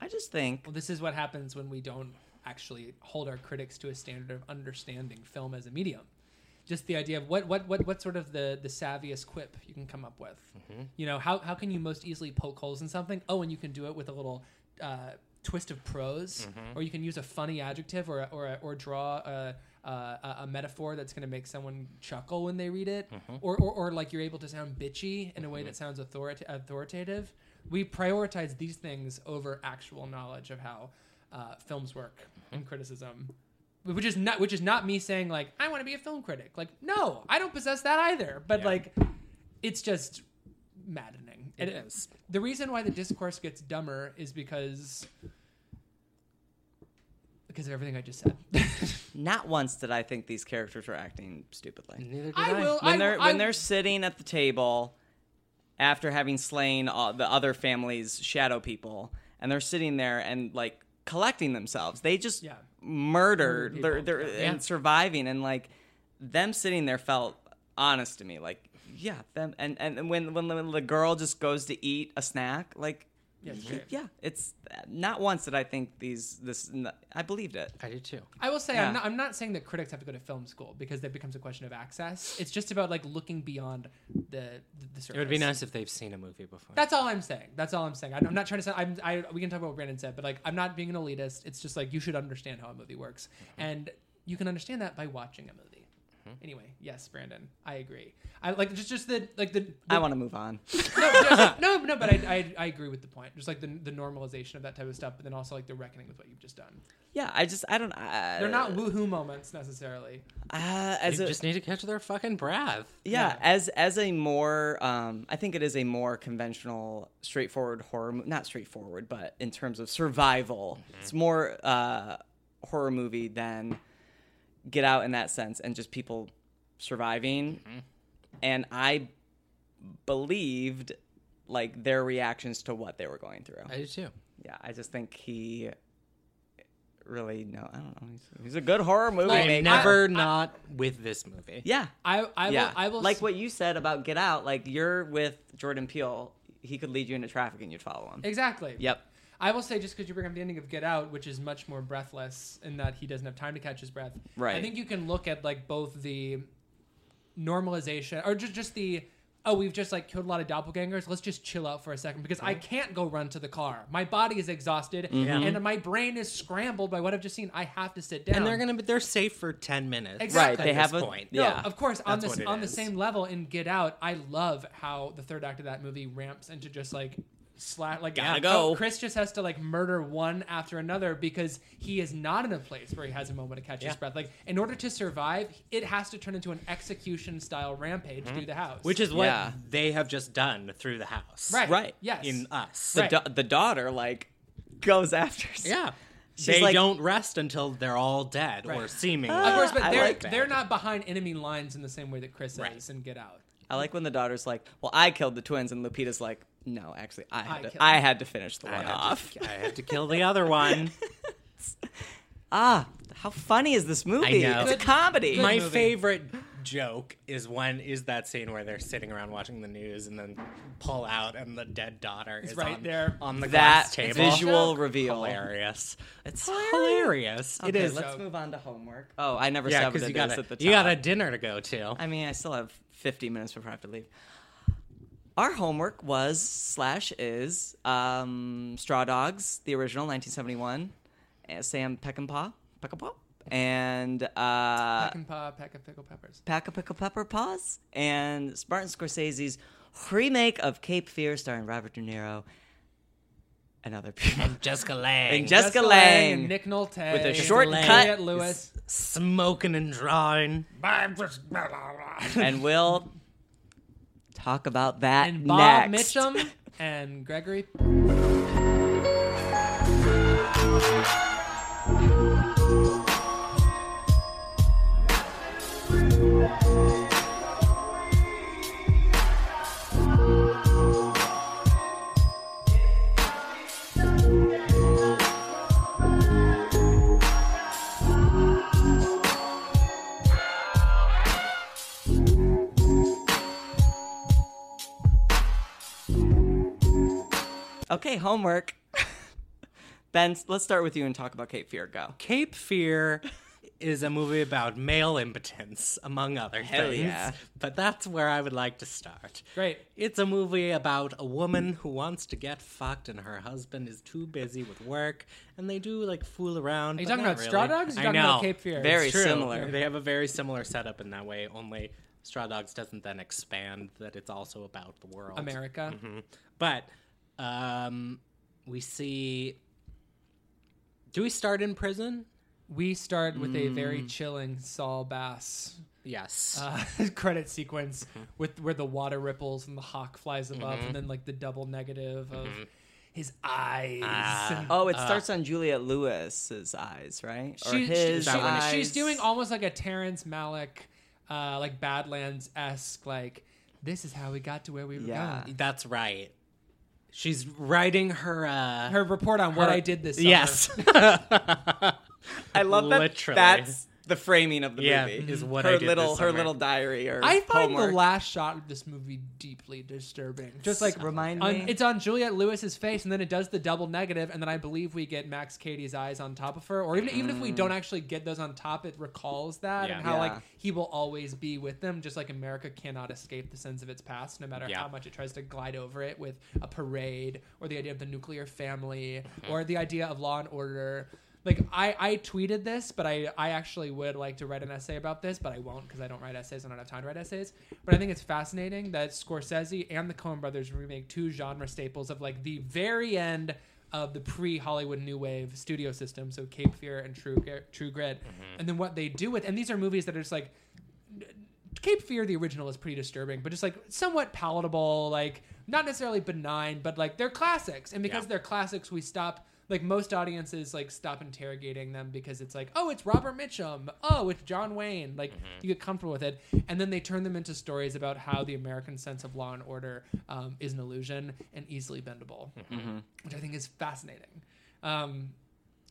I just think Well, this is what happens when we don't actually hold our critics to a standard of understanding film as a medium. just the idea of what what what what sort of the the savviest quip you can come up with. You know, how how can you most easily poke holes in something? Oh, and you can do it with a little uh, twist of prose, or you can use a funny adjective, or or or draw a. Uh, a, a metaphor that's going to make someone chuckle when they read it, or, or, or like you're able to sound bitchy in a way that sounds authorita- authoritative. We prioritize these things over actual knowledge of how uh, films work and criticism which is not which is not me saying like I want to be a film critic. Like no, I don't possess that either. But Yeah. like it's just maddening. It And is. The reason why the discourse gets dumber is because because of everything I just said. Not once did I think these characters were acting stupidly. Neither did I I. will When I, they're I, when they're sitting at the table after having slain all the other family's shadow people, and they're sitting there and like collecting themselves, they just Yeah. murdered. Murdered They're, they're yeah. and surviving, and like them sitting there felt honest to me. Like yeah, them and and when when the, when the girl just goes to eat a snack, like. Yeah, it's great. yeah, it's not once that I think these this I believed it. I did too. I will say Yeah. I'm not I'm not saying that critics have to go to film school because that becomes a question of access. It's just about like looking beyond the the, the surface. It would be nice if they've seen a movie before. That's all I'm saying. That's all I'm saying. I'm I'm not trying to say. I'm, I we can talk about what Brandon said, but like I'm not being an elitist. It's just like you should understand how a movie works, mm-hmm. and you can understand that by watching a movie. Anyway, yes, Brandon, I agree. I like just just the like the. I want to move on. no, just- no, no, but I, I I agree with the point. Just like the the normalization of that type of stuff, but then also like the reckoning with what you've just done. Yeah, I just I don't. Uh, They're not woohoo moments necessarily. uh, as they a, just need to catch their fucking breath. yeah, Yeah. as as a more um i think it is a more conventional straightforward horror mo- not straightforward but in terms of survival it's more uh horror movie than get out in that sense and just people surviving mm-hmm. and i believed like their reactions to what they were going through I do too. yeah i just think he really no i don't know he's, he's a good horror movie I'm maker. never not with this movie. yeah I I yeah, will I will like s- what you said about Get Out. Like you're with Jordan Peele, he could lead you into traffic and you'd follow him. exactly. Yep. I will say, just because you bring up the ending of Get Out, which is much more breathless in that he doesn't have time to catch his breath. Right. I think you can look at like both the normalization or just just the oh we've just like killed a lot of doppelgangers. Let's just chill out for a second because I can't go run to the car. My body is exhausted mm-hmm. and my brain is scrambled by what I've just seen. I have to sit down. And they're gonna be they're safe for ten minutes. Exactly. Right. They at have this a point. No, yeah. of course. On That's this what it on the is. same level in Get Out, I love how the third act of that movie ramps into just like slat like Gotta go. Chris just has to like murder one after another because he is not in a place where he has a moment to catch his breath. Like in order to survive, it has to turn into an execution style rampage mm-hmm. through the house. Which is what Yeah. they have just done through the house. right, Right. Yes, In us. the, Right. da- the daughter like goes after. Yeah. She's they like- don't rest until they're all dead or Right. seemingly. Ah, of course, but they're like they're not behind enemy lines in the same way that Chris Right. is in Get Out. I like when the daughter's like, "Well, I killed the twins," and Lupita's like, "No, actually, I I had to, I had to finish the I one off." to, I had to kill the other one. Ah, how funny is this movie? know. It's a comedy. good My movie. favorite joke is when is that scene where they're sitting around watching the news and then pull out and the dead daughter is right on, there. on the that glass table. visual Joke. reveal. hilarious. It's hilarious. Okay, it is. Let's So- move on to homework. Oh, I never yeah, said what because it you got a, at the top. you got a dinner to go to. I mean, I still have 50 minutes before I have to leave. Our homework was slash is um, Straw Dogs, the original 1971, uh, Sam Peckinpah, Peckinpah, and uh, Peck and paw, peck of pickle peppers. Pack of Pickle Pepper Paws, and Martin Scorsese's remake of Cape Fear, starring Robert De Niro and other people. Jessica Lange. And Jessica Lange. and Nick Nolte With a and short Juliette cut. Lewis. smoking and drawing. and we'll talk about that and Bob next. Mitchum and Gregory. Okay, homework. Ben, let's start with you and talk about Cape Fear. Go. Cape Fear is a movie about male impotence, among other Hell things. yeah. But that's where I would like to start. Great. It's a movie about a woman who wants to get fucked and her husband is too busy with work and they do like fool around. Are you talking about Straw. Dogs? Or I you talking know. about Cape Fear? Very similar. They have a very similar setup in that way, only Straw Dogs doesn't then expand that it's also about the world. America. Mm-hmm. But um, we see. Do we start in prison? We start with a very Mm. chilling Saul Bass Yes. uh, credit sequence Mm-hmm. with where the water ripples and the hawk flies above, and then like the double negative of his eyes. Mm-hmm. And- Oh, it starts on Juliette Lewis's eyes, right? Or his she- that eyes. she's doing almost like a Terrence Malick, uh, like Badlands esque, like this is how we got to where we were Yeah. going. That's right. She's writing her. Uh, Her report on what her- I did this summer. Yes. I love that. Literally. That's the framing of the Yeah, movie. is what her I did little this her little diary or I find homework. the last shot of this movie deeply disturbing. Just like Remind on- me. it's on Juliette Lewis's face, and then it does the double negative, and then I believe we get Max Cady's eyes on top of her. Or even even if we don't actually get those on top, it recalls that Yeah. and how Yeah. like he will always be with them, just like America cannot escape the sins of its past, no matter Yeah. how much it tries to glide over it with a parade or the idea of the nuclear family Mm-hmm. or the idea of law and order. Like I, I tweeted this, but I, I actually would like to write an essay about this, but I won't because I don't write essays. And I don't have time to write essays. But I think it's fascinating that Scorsese and the Coen Brothers remake two genre staples of like the very end of the pre-Hollywood New Wave studio system, so Cape Fear and True True Grit, mm-hmm. and then what they do with, and these are movies that are just like Cape Fear, the original, is pretty disturbing, but just like somewhat palatable, like not necessarily benign, but like they're classics. And because Yeah. they're classics, we stop like most audiences like stop interrogating them because it's like, oh, it's Robert Mitchum, oh, it's John Wayne. Like you get comfortable with it, and then they turn them into stories about how the American sense of law and order um, is an illusion and easily bendable, which I think is fascinating. Um,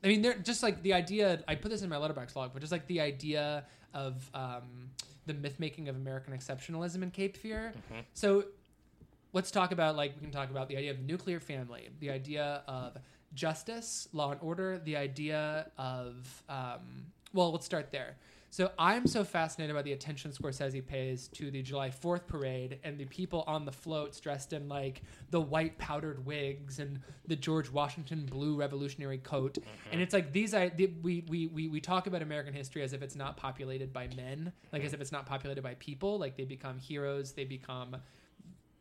I mean, they're just like the idea. I put this in my Letterboxd log, but just like the idea of um, the myth making of American exceptionalism in Cape Fear. So let's talk about like we can talk about the idea of nuclear family, the idea of justice, law and order, the idea of um, well, let's start there. So I'm so fascinated by the attention Scorsese pays to the July 4th parade and the people on the floats dressed in like the white powdered wigs and the George Washington blue revolutionary coat. And it's like these I the, we, we we we talk about American history as if it's not populated by men, like as if it's not populated by people, like they become heroes, they become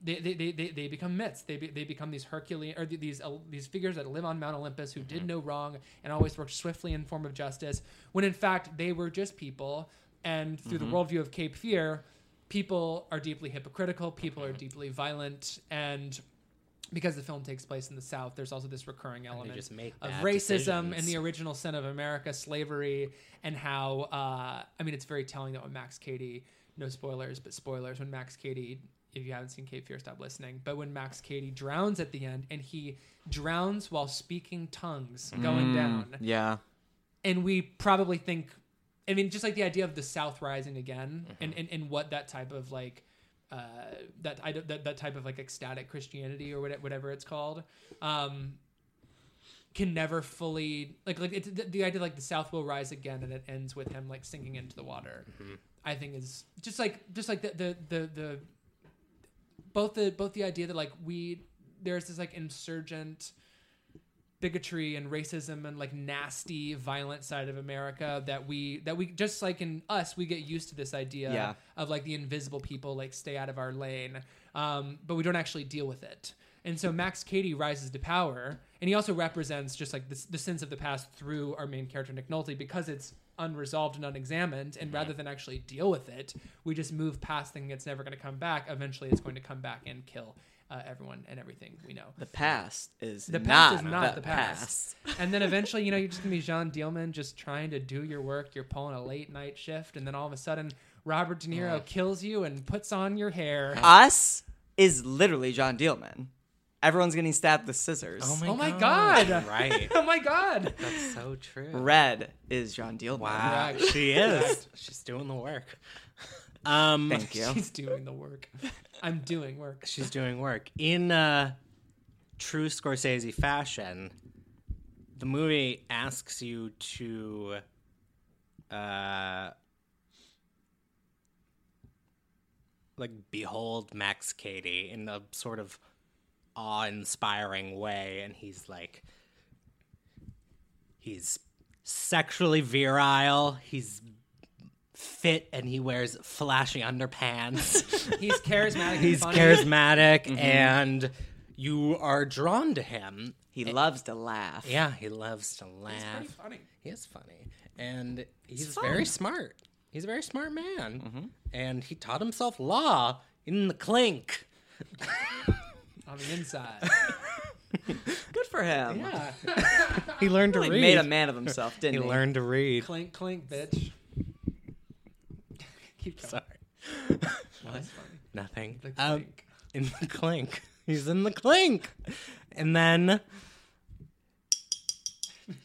they, they, they, they, they become myths. They, be, they become these Herculean or these uh, these figures that live on Mount Olympus who did no wrong and always worked swiftly in form of justice. When in fact they were just people. And through the worldview of Cape Fear, people are deeply hypocritical. People are deeply violent. And because the film takes place in the South, there's also this recurring element of racism and the original sin of America, slavery, and how uh, I mean it's very telling that when Max Cady, no spoilers, but spoilers, when Max Cady, if you haven't seen Cape Fear, stop listening. But when Max Cady drowns at the end, and he drowns while speaking tongues going down, Yeah. and we probably think i mean just like the idea of the south rising again and, and and what that type of like uh that I, that, that type of like ecstatic christianity or whatever, whatever it's called um can never fully like like it's the, the idea like the south will rise again and it ends with him like sinking into the water i think is just like just like the the the, the both the both the idea that like we there's this like insurgent bigotry and racism and like nasty violent side of america that we that we just like in us we get used to this idea Yeah. of like the invisible people like stay out of our lane um, but we don't actually deal with it and so max Cady rises to power and he also represents just like the, the sins of the past through our main character nick nolte because it's unresolved and unexamined and rather than actually deal with it we just move past thinking it's never going to come back eventually it's going to come back and kill uh, everyone and everything we know The past is the not past is not the, past. past. and then eventually, you know, you're just gonna be Jeanne Dielman just trying to do your work. You're pulling a late night shift, and then all of a sudden, Robert De Niro kills you and puts on your hair. Us is literally Jeanne Dielman. Everyone's getting stabbed with scissors. Oh my God. Right. oh my god! That's so true. Red is Jeanne Dielman. Wow. Correct. She is. She's doing the work. Um, Thank you. She's doing the work. I'm doing work. She's doing work. In uh, true Scorsese fashion, the movie asks you to uh, like behold Max Cady in a sort of awe-inspiring way, and he's like, he's sexually virile. He's fit, and he wears flashy underpants. He's charismatic. he's and funny. charismatic, and you are drawn to him. He loves to laugh. Yeah, he loves to He's laugh. pretty funny. He is funny, and he's fun. very smart. He's a very smart man, Mm-hmm. and he taught himself law in the clink. on the inside. Good for him. Yeah, he learned Really to read. He made a man of himself, didn't he? learned to read. clink, clink, bitch. Keep going. Sorry, That's funny. nothing. The Um, clink. in the clink. He's in the clink, and then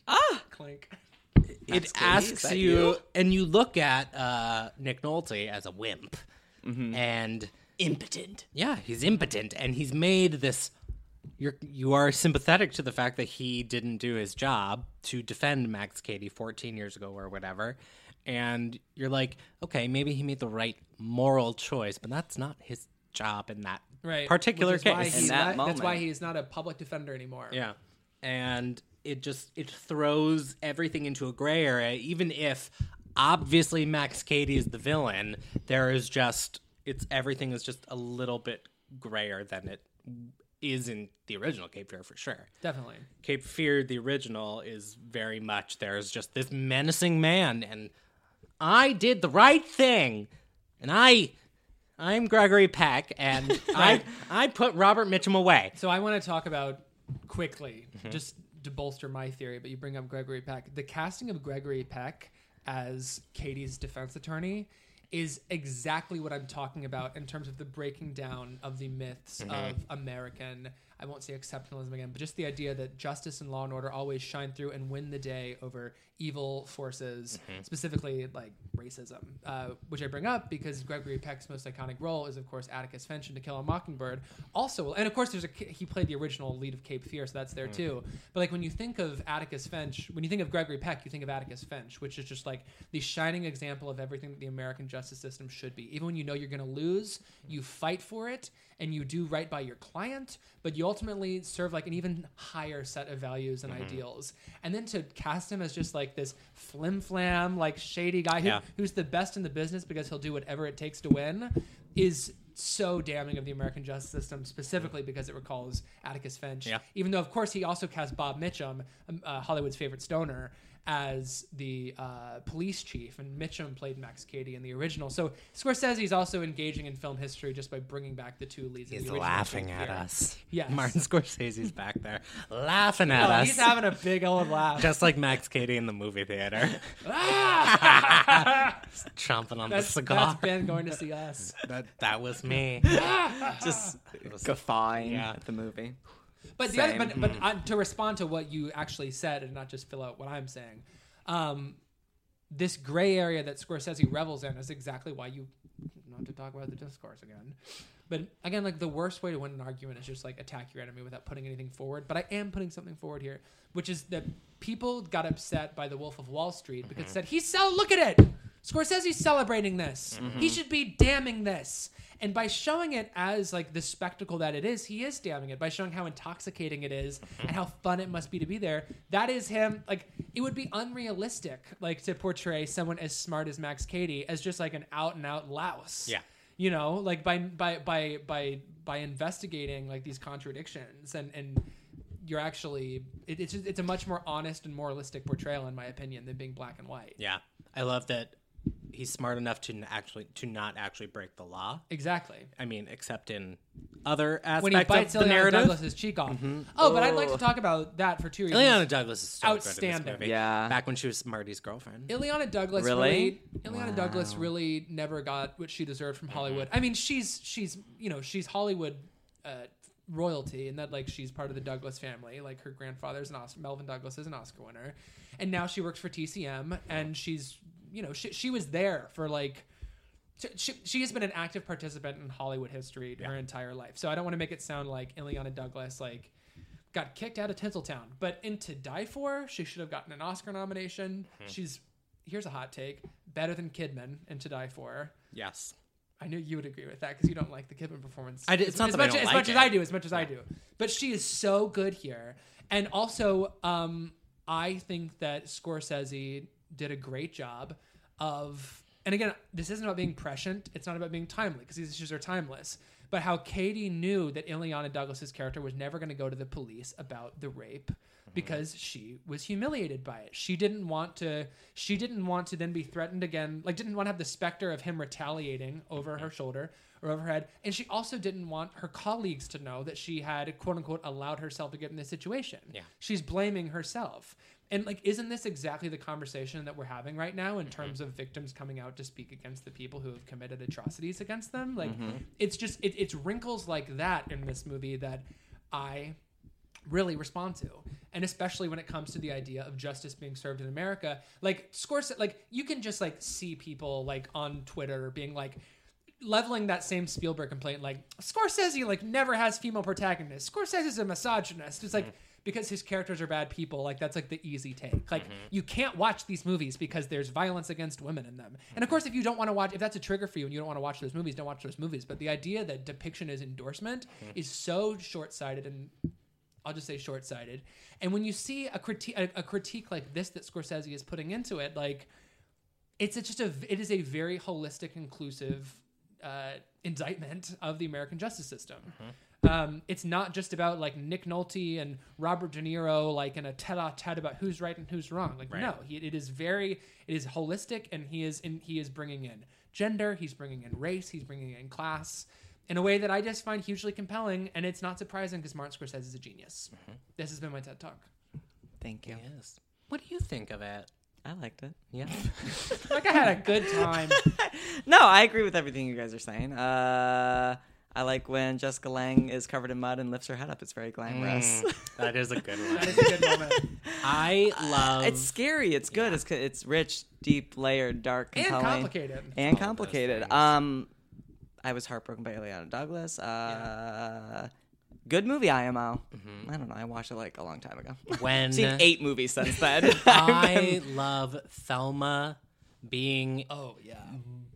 Ah clink. it Cady, is asks that you, you? and you look at uh, Nick Nolte as a wimp, Mm-hmm. and Impotent. yeah, he's impotent, and he's made this. You're you are sympathetic to the fact that he didn't do his job to defend Max Cady 14 years ago or whatever, and you're like, okay, maybe he made the right moral choice, but that's not his job in that Right. particular Which why case. In that not- That's why moment. he's not a public defender anymore. Yeah. And it just it throws everything into a gray area even if obviously Max Cady is the villain, there is just it's everything is just a little bit grayer than it is in the original Cape Fear for sure. Definitely. Cape Fear the original is very much there's just this menacing man and I did the right thing. And I I'm Gregory Peck and I I put Robert Mitchum away. So I want to talk about quickly, Mm-hmm. just to bolster my theory, but you bring up Gregory Peck. The casting of Gregory Peck as Cady's defense attorney is exactly what I'm talking about in terms of the breaking down of the myths Mm-hmm. of American. I won't say exceptionalism again, but just the idea that justice and law and order always shine through and win the day over evil forces, Mm-hmm. specifically like racism, uh, which I bring up because Gregory Peck's most iconic role is, of course, Atticus Finch in To Kill a Mockingbird. Also, and of course, there's a he played the original lead of Cape Fear, so that's there too. But like when you think of Atticus Finch, when you think of Gregory Peck, you think of Atticus Finch, which is just like the shining example of everything that the American justice system should be. Even when you know you're going to lose, you fight for it and you do right by your client, but you ultimately serve like an even higher set of values and ideals. And then to cast him as just like this flim flam, like shady guy who, Yeah. who's the best in the business because he'll do whatever it takes to win is so damning of the American justice system, specifically because it recalls Atticus Finch. Yeah. Even though, of course, he also cast Bob Mitchum, um, uh, Hollywood's favorite stoner, as the uh, police chief, and Mitchum played Max Cady in the original. So Scorsese's also engaging in film history just by bringing back the two leads. of He's the laughing at Fear. us. Yes. Martin Scorsese's back there laughing at Oh, us. he's having a big old laugh. just like Max Cady in the movie theater, chomping on that's, the cigar. that's Ben going to see us. that that was me. Just guffawing Yeah. at the movie. But the other, but, but uh, to respond to what you actually said and not just fill out what I'm saying, um, this gray area that Scorsese revels in is exactly why you not to talk about the discourse again. But again, like the worst way to win an argument is just like attack your enemy without putting anything forward. But I am putting something forward here, which is that people got upset by the Wolf of Wall Street because it said he's sell. Look at it, Scorsese's celebrating this. He mm-hmm. should be damning this. And by showing it as like the spectacle that it is, he is damning it by showing how intoxicating it is mm-hmm. and how fun it must be to be there. That is him. Like it would be unrealistic, like to portray someone as smart as Max Cady as just like an out and out louse Yeah. you know like by by by by by investigating like these contradictions and and you're actually it, it's just, it's a much more honest and moralistic portrayal in my opinion than being black and white Yeah, I love that he's smart enough to actually to not actually break the law. exactly I mean, except in other aspects when he bites of the Illeana narrative. Douglas's cheek off. Oh, but I'd like to Oh. talk about that for two reasons. Illeana Douglas is so good in Outstanding. this movie. Yeah. back when she was Marty's girlfriend. Illeana Douglas Really? really, Illeana Douglas really never got what she deserved from Hollywood. I mean, she's she's you know she's Hollywood uh, royalty, and that like she's part of the Douglas family. Like her grandfather's an Oscar, Melvyn Douglas is an Oscar winner, and now she works for TCM, and she's you know she she was there for like. She, she has been an active participant in Hollywood history her entire life. So I don't want to make it sound like Illeana Douglas like got kicked out of Tinseltown. But in To Die For, she should have gotten an Oscar nomination. She's here's a hot take: better than Kidman in To Die For. Yes. I knew you would agree with that because you don't like the Kidman performance. I d- it's as, not as much, as, like much as. I do, as much as I do. But she is so good here, and also, um, I think that Scorsese did a great job of. And again, this isn't about being prescient. It's not about being timely because these issues are timeless. But how Cady knew that Illeana Douglas's character was never going to go to the police about the rape mm-hmm. because she was humiliated by it. She didn't want to she didn't want to then be threatened again, like didn't want to have the specter of him retaliating over mm-hmm. her shoulder or over her head. And she also didn't want her colleagues to know that she had quote unquote allowed herself to get in this situation. Yeah. She's blaming herself. And like isn't this exactly the conversation that we're having right now in mm-hmm. terms of victims coming out to speak against the people who have committed atrocities against them? Like mm-hmm. it's just it, it's wrinkles like that in this movie that I really respond to. And especially when it comes to the idea of justice being served in america like Scorsese, like you can just like see people like on twitter being like leveling that same spielberg complaint like scorsese like never has female protagonists. Scorsese is a misogynist. It's like mm. Because his characters are bad people like that's like the easy take. Like mm-hmm. you can't watch these movies because there's violence against women in them. And of mm-hmm. course if you don't want to watch if that's a trigger for you and you don't want to watch those movies don't watch those movies. But the idea that depiction is endorsement mm-hmm. is so short-sighted and I'll just say short-sighted. And when you see a critique, a, a critique like this that Scorsese is putting into it, like it's a, just a, it is a very holistic, inclusive uh, indictment of the American justice system. Um, it's not just about like Nick Nolte and Robert De Niro, like in a tete-a-tete about who's right and who's wrong. Like no, he, it is very, it is holistic, and he is in, he is bringing in gender, he's bringing in race, he's bringing in class in a way that I just find hugely compelling, and it's not surprising because Martin Scorsese is a genius. This has been my TED Talk. Thank you. Yes. What do you think of it? I liked it. Yeah. Like I had a good time. No, I agree with everything you guys are saying. Uh, I like when Jessica Lange is covered in mud and lifts her head up. It's very glamorous. that is a good one. is a good moment. I love it's scary. It's good. It's it's rich, deep, layered, dark, And compelling, complicated. and those complicated. Um, I was heartbroken by Illeana Douglas. Uh, good movie, IMO. I don't know. I watched it like a long time ago. when Seen eight movies since then. I love Thelma being Oh yeah.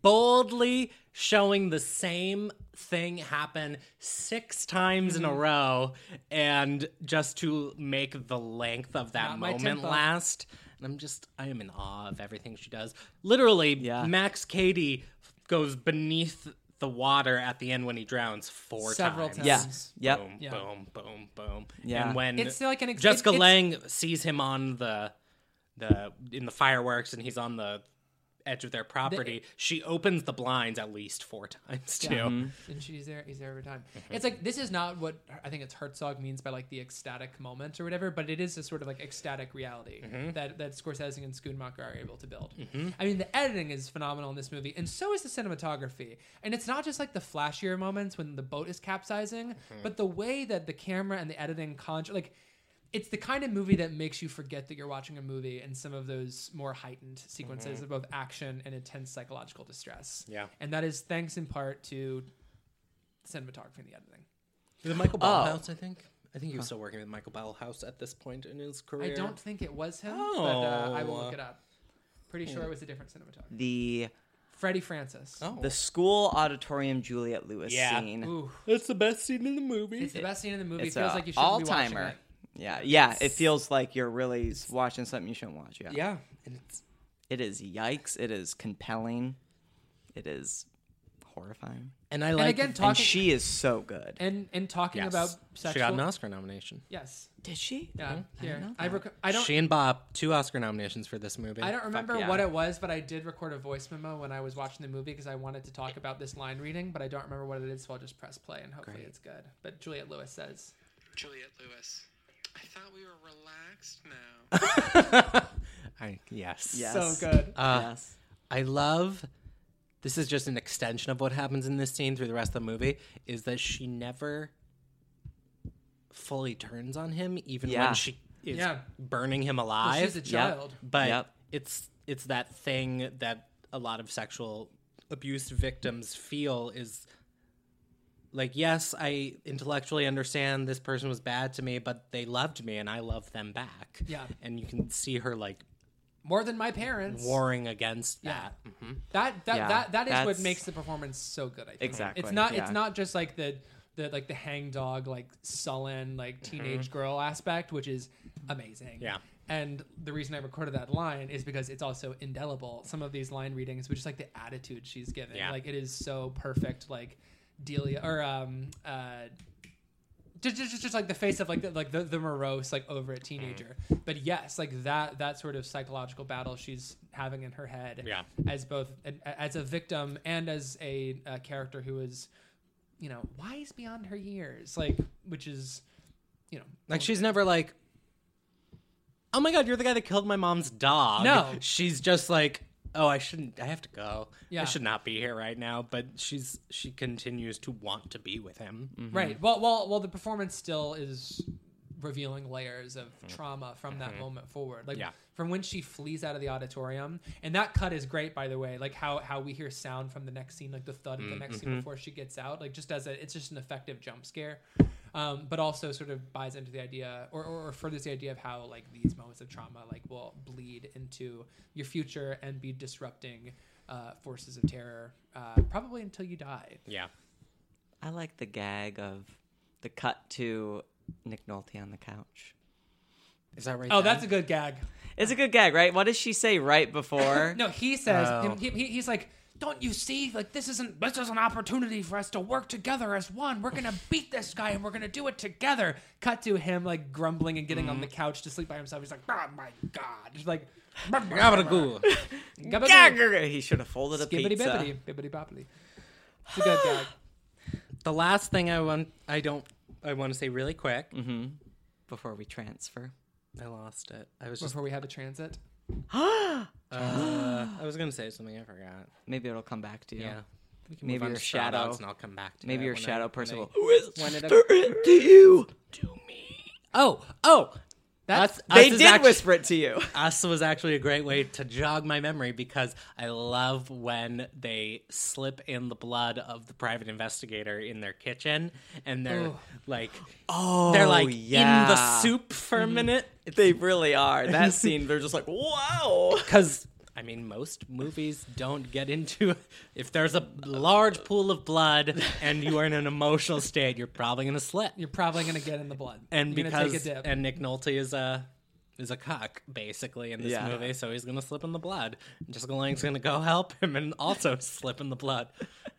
Boldly showing the same thing happen six times in a mm-hmm. row and just to make the length of that Not moment last and i'm just i am in awe of everything she does literally Yeah. max Cady goes beneath the water at the end when he drowns four Several times times. Yeah. Yep. boom Yeah. boom boom boom Yeah. and when It's like an ex- jessica it- it's- lange sees him on the the in the fireworks and he's on the edge of their property she opens the blinds at least four times too Yeah. And she's there. He's there every time. Mm-hmm. It's like this is not what I think it's Herzog means by like the ecstatic moment or whatever, but it is a sort of like ecstatic reality mm-hmm. that that Scorsese and Schoonmaker are able to build. I mean, the editing is phenomenal in this movie, and so is the cinematography. And it's not just like the flashier moments when the boat is capsizing, but the way that the camera and the editing conjure like. It's the kind of movie that makes you forget that you're watching a movie in some of those more heightened sequences of both action and intense psychological distress. Yeah. And that is thanks in part to the cinematography and the editing. Is it Michael Oh. Ballhaus, I think? I think he was still working with Michael Ballhaus at this point in his career. I don't think it was him, but uh, I will Oh. look it up. Pretty sure it was a different cinematographer. the Freddie Francis. Oh. the school auditorium Juliette Lewis Yeah. scene. Ooh, That's the best scene in the movie. it's the best scene in the movie. It's it feels a like you shouldn't all be watching timer. it. Yeah, yeah. It feels like you're really watching something you shouldn't watch. Yeah. yeah. And it's It is yikes. It is compelling. It is horrifying. and I like again, and she is so good. And and talking yes. about sexual. She got an Oscar nomination. Yes. Did she? Yeah. Mm-hmm. Here. know I, rec- I don't. She and Bob, two Oscar nominations for this movie. I don't remember yeah. what it was, but I did record a voice memo when I was watching the movie because I wanted to talk about this line reading, but I don't remember what it is, so I'll just press play and hopefully Great. it's good. But Juliette Lewis says, Juliette Lewis. I thought we were relaxed now. I, yes. Yes. "So good." Uh, yes. I love. This is just an extension of what happens in this scene through the rest of the movie. Is that she never fully turns on him, even Yeah. when she is Yeah. burning him Well, alive. she's a child. but Yep. it's it's that thing that a lot of sexual abuse victims feel is like yes i intellectually understand this person was bad to me but they loved me and i loved them back Yeah. and you can see her like more than my parents. warring against Yeah. that. Mhm. That that Yeah, that, that is what makes the performance so good. I think Exactly, It's not yeah. it's not just like the the like the hangdog like sullen like teenage girl aspect, which is amazing. Yeah. And the reason I recorded that line is because it's also indelible. Some of these line readings, which is like the attitude she's giving, Yeah. like it is so perfect. Like Delia or um uh just, just, just like the face of like the, like the, the morose like over a teenager but yes like that that sort of psychological battle she's having in her head Yeah. as both as a victim and as a, a character who is you know wise beyond her years like which is you know Like she's never like, oh my god, you're the guy that killed my mom's dog. No. she's just like, oh, I shouldn't. I have to go. Yeah. I should not be here right now. But she's she continues to want to be with him. Mm-hmm. right well well well the performance still is revealing layers of mm-hmm. trauma from that mm-hmm. moment forward like Yeah. from when she flees out of the auditorium and that cut is great by the way like how how we hear sound from the next scene like the thud of the mm, next scene before she gets out like just as a it's just an effective jump scare um, but also sort of buys into the idea or, or, or furthers the idea of how like these moments of trauma like will bleed into your future and be disrupting uh, forces of terror uh, probably until you die Yeah. I like the gag of the cut to Nick Nolte on the couch. Is that right? oh then? that's a good gag It's a good gag, right? What does she say right before? No, he says Oh. he, he- he's like, "Don't you see? Like this isn't this is an opportunity for us to work together as one. We're gonna beat this guy and we're gonna do it together." Cut to him like grumbling and getting on the couch to sleep by himself. He's like, "Oh my god!" He's like, Gabagoo. "Gabagool." Gag! He should have folded a Skibbity pizza. bibbity, bibbity boppity. It's a good gag. the last thing I want, I don't, I want to say really quick. Mm-hmm. Before we transfer. I lost it. I was just, Before we have a transit, uh, I was gonna say something. I forgot. Maybe it'll come back to you. Yeah. We can Maybe your shadow- and I'll come back to Maybe your when I- shadow person I- will. Who is when it- to you? to me. Oh, oh. That's- That's They us did actu- whisper it to you. Us was actually a great way to jog my memory because I love when they slip in the blood of the private investigator in their kitchen and they're Ugh. like Oh, they're like yeah. in the soup for a mm-hmm. minute. They really are. That scene, they're just like, wow. Because I mean, most movies don't get into if there's a large pool of blood and you are in an emotional state, you're probably gonna slip. you're probably gonna get in the blood. And you're because take a dip. and Nick Nolte is a is a cuck basically in this Yeah. movie, so he's gonna slip in the blood. Jessica Lange's gonna go help him and also slip in the blood.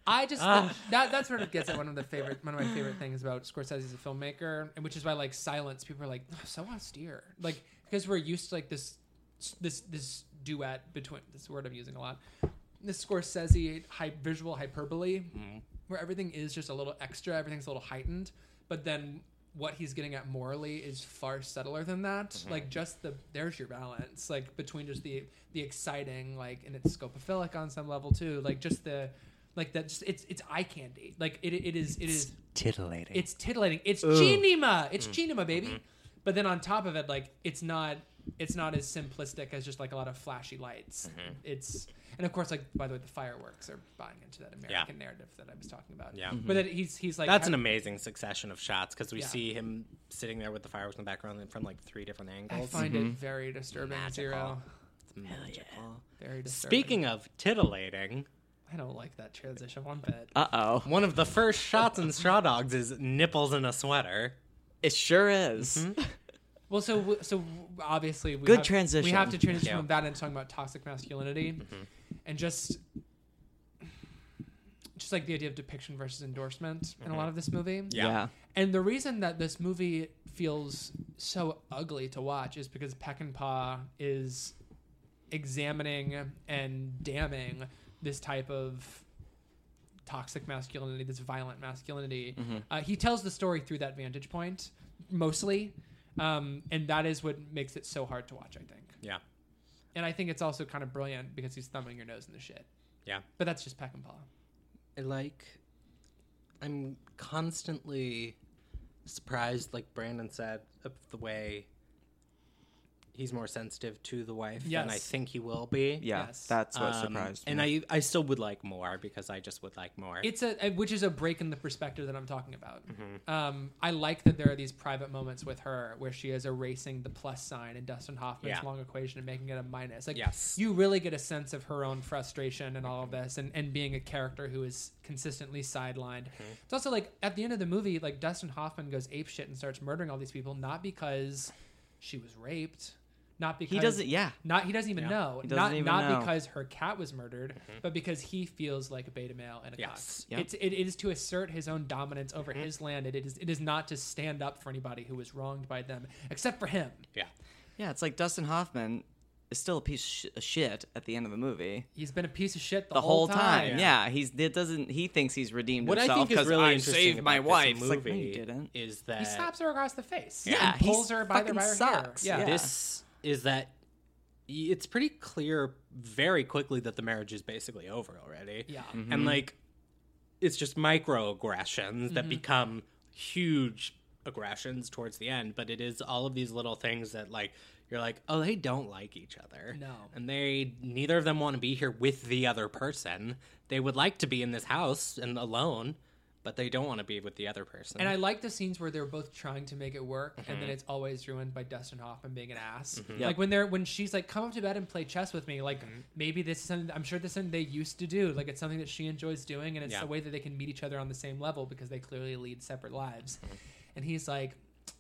I just Ah. that that sort of gets at one of the favorite one of my favorite things about Scorsese as a filmmaker, and which is why like silence. People are like "Oh, so austere, like because we're used to like this this this duet between this word I'm using a lot. This Scorsese hy- visual hyperbole, mm-hmm. where everything is just a little extra, everything's a little heightened, but then what he's getting at morally is far subtler than that. Mm-hmm. Like just the there's your balance, like between just the the exciting, like and it's scopophilic on some level too, like just the like that. Just, it's it's eye candy. Like it it is it is Titillating. it's titillating. It's cinema. It's mm-hmm. cinema, baby. But then on top of it, like it's not it's not as simplistic as just like a lot of flashy lights. Mm-hmm. It's and of course, like by the way, the fireworks are buying into that American narrative that I was talking about. Yeah. Mm-hmm. But that he's he's like That's an amazing succession of shots because we Yeah. see him sitting there with the fireworks in the background from like three different angles. I angles. find it mm-hmm. very disturbing. Magical. Zero. It's magical. Very disturbing. Speaking of titillating, I don't like that transition one bit. Uh oh. one of the first shots in Straw Dogs is nipples in a sweater. It sure is. Mm-hmm. Well, so so obviously we Good have, transition. We have to transition Yeah. Mm-hmm. from that into talking about toxic masculinity, and just just like the idea of depiction versus endorsement in a lot of this movie. Yeah. Yeah. And the reason that this movie feels so ugly to watch is because Peck and Peckinpah is examining and damning this type of toxic masculinity, this violent masculinity. Uh, he tells the story through that vantage point mostly, um, and that is what makes it so hard to watch. I think, Yeah. and I think it's also kind of brilliant because he's thumbing your nose in the shit. Yeah. But that's just Peckinpah. I like I'm constantly surprised like Brandon said of the way he's more sensitive to the wife than I think he will be. Yeah, Yes. that's what Um, surprised me. And I I still would like more because I just would like more. It's a, a- which is a break in the perspective that I'm talking about. Mm-hmm. Um, I like that there are these private moments with her where she is erasing the plus sign in Dustin Hoffman's Yeah. long equation and making it a minus. Like Yes. you really get a sense of her own frustration and all of this, and, and being a character who is consistently sidelined. Mm-hmm. It's also like at the end of the movie, like Dustin Hoffman goes ape shit and starts murdering all these people, not because she was raped, not because he doesn't. Yeah, not he doesn't even Yeah. know. Doesn't not even not know. because her cat was murdered, mm-hmm. but because he feels like a beta male and a Yes. cock. Yep. It's it is to assert his own dominance over mm-hmm. his land. It is it is not to stand up for anybody who was wronged by them, except for him. yeah. yeah. It's like Dustin Hoffman is still a piece of shit at the end of the movie. He's been a piece of shit the, The whole time, Yeah. yeah. He's it doesn't. He thinks he's redeemed What I himself because is 'cause really I saved my wife. this It's like, no, movie you didn't. is that He slaps her across the face. Yeah, and pulls her by the by her sucks. hair. Yeah. Yeah. this is that it's pretty clear very quickly that the marriage is basically over already. Yeah. Mm-hmm. And like it's just microaggressions that mm-hmm. become huge aggressions towards the end, but it is all of these little things that like you're like, "Oh, they don't like each other." No. And they neither of them want to be here with the other person. They would like to be in this house and alone, but they don't want to be with the other person. And I like the scenes where they're both trying to make it work, and Mm-hmm. then it's always ruined by Dustin Hoffman being an ass. Yep. Like when they're when she's like, "Come up to bed and play chess with me." Like Mm-hmm. maybe this is something I'm sure this is something they used to do. Like it's something that she enjoys doing, and it's Yeah. the way that they can meet each other on the same level because they clearly lead separate lives. Mm-hmm. And he's like,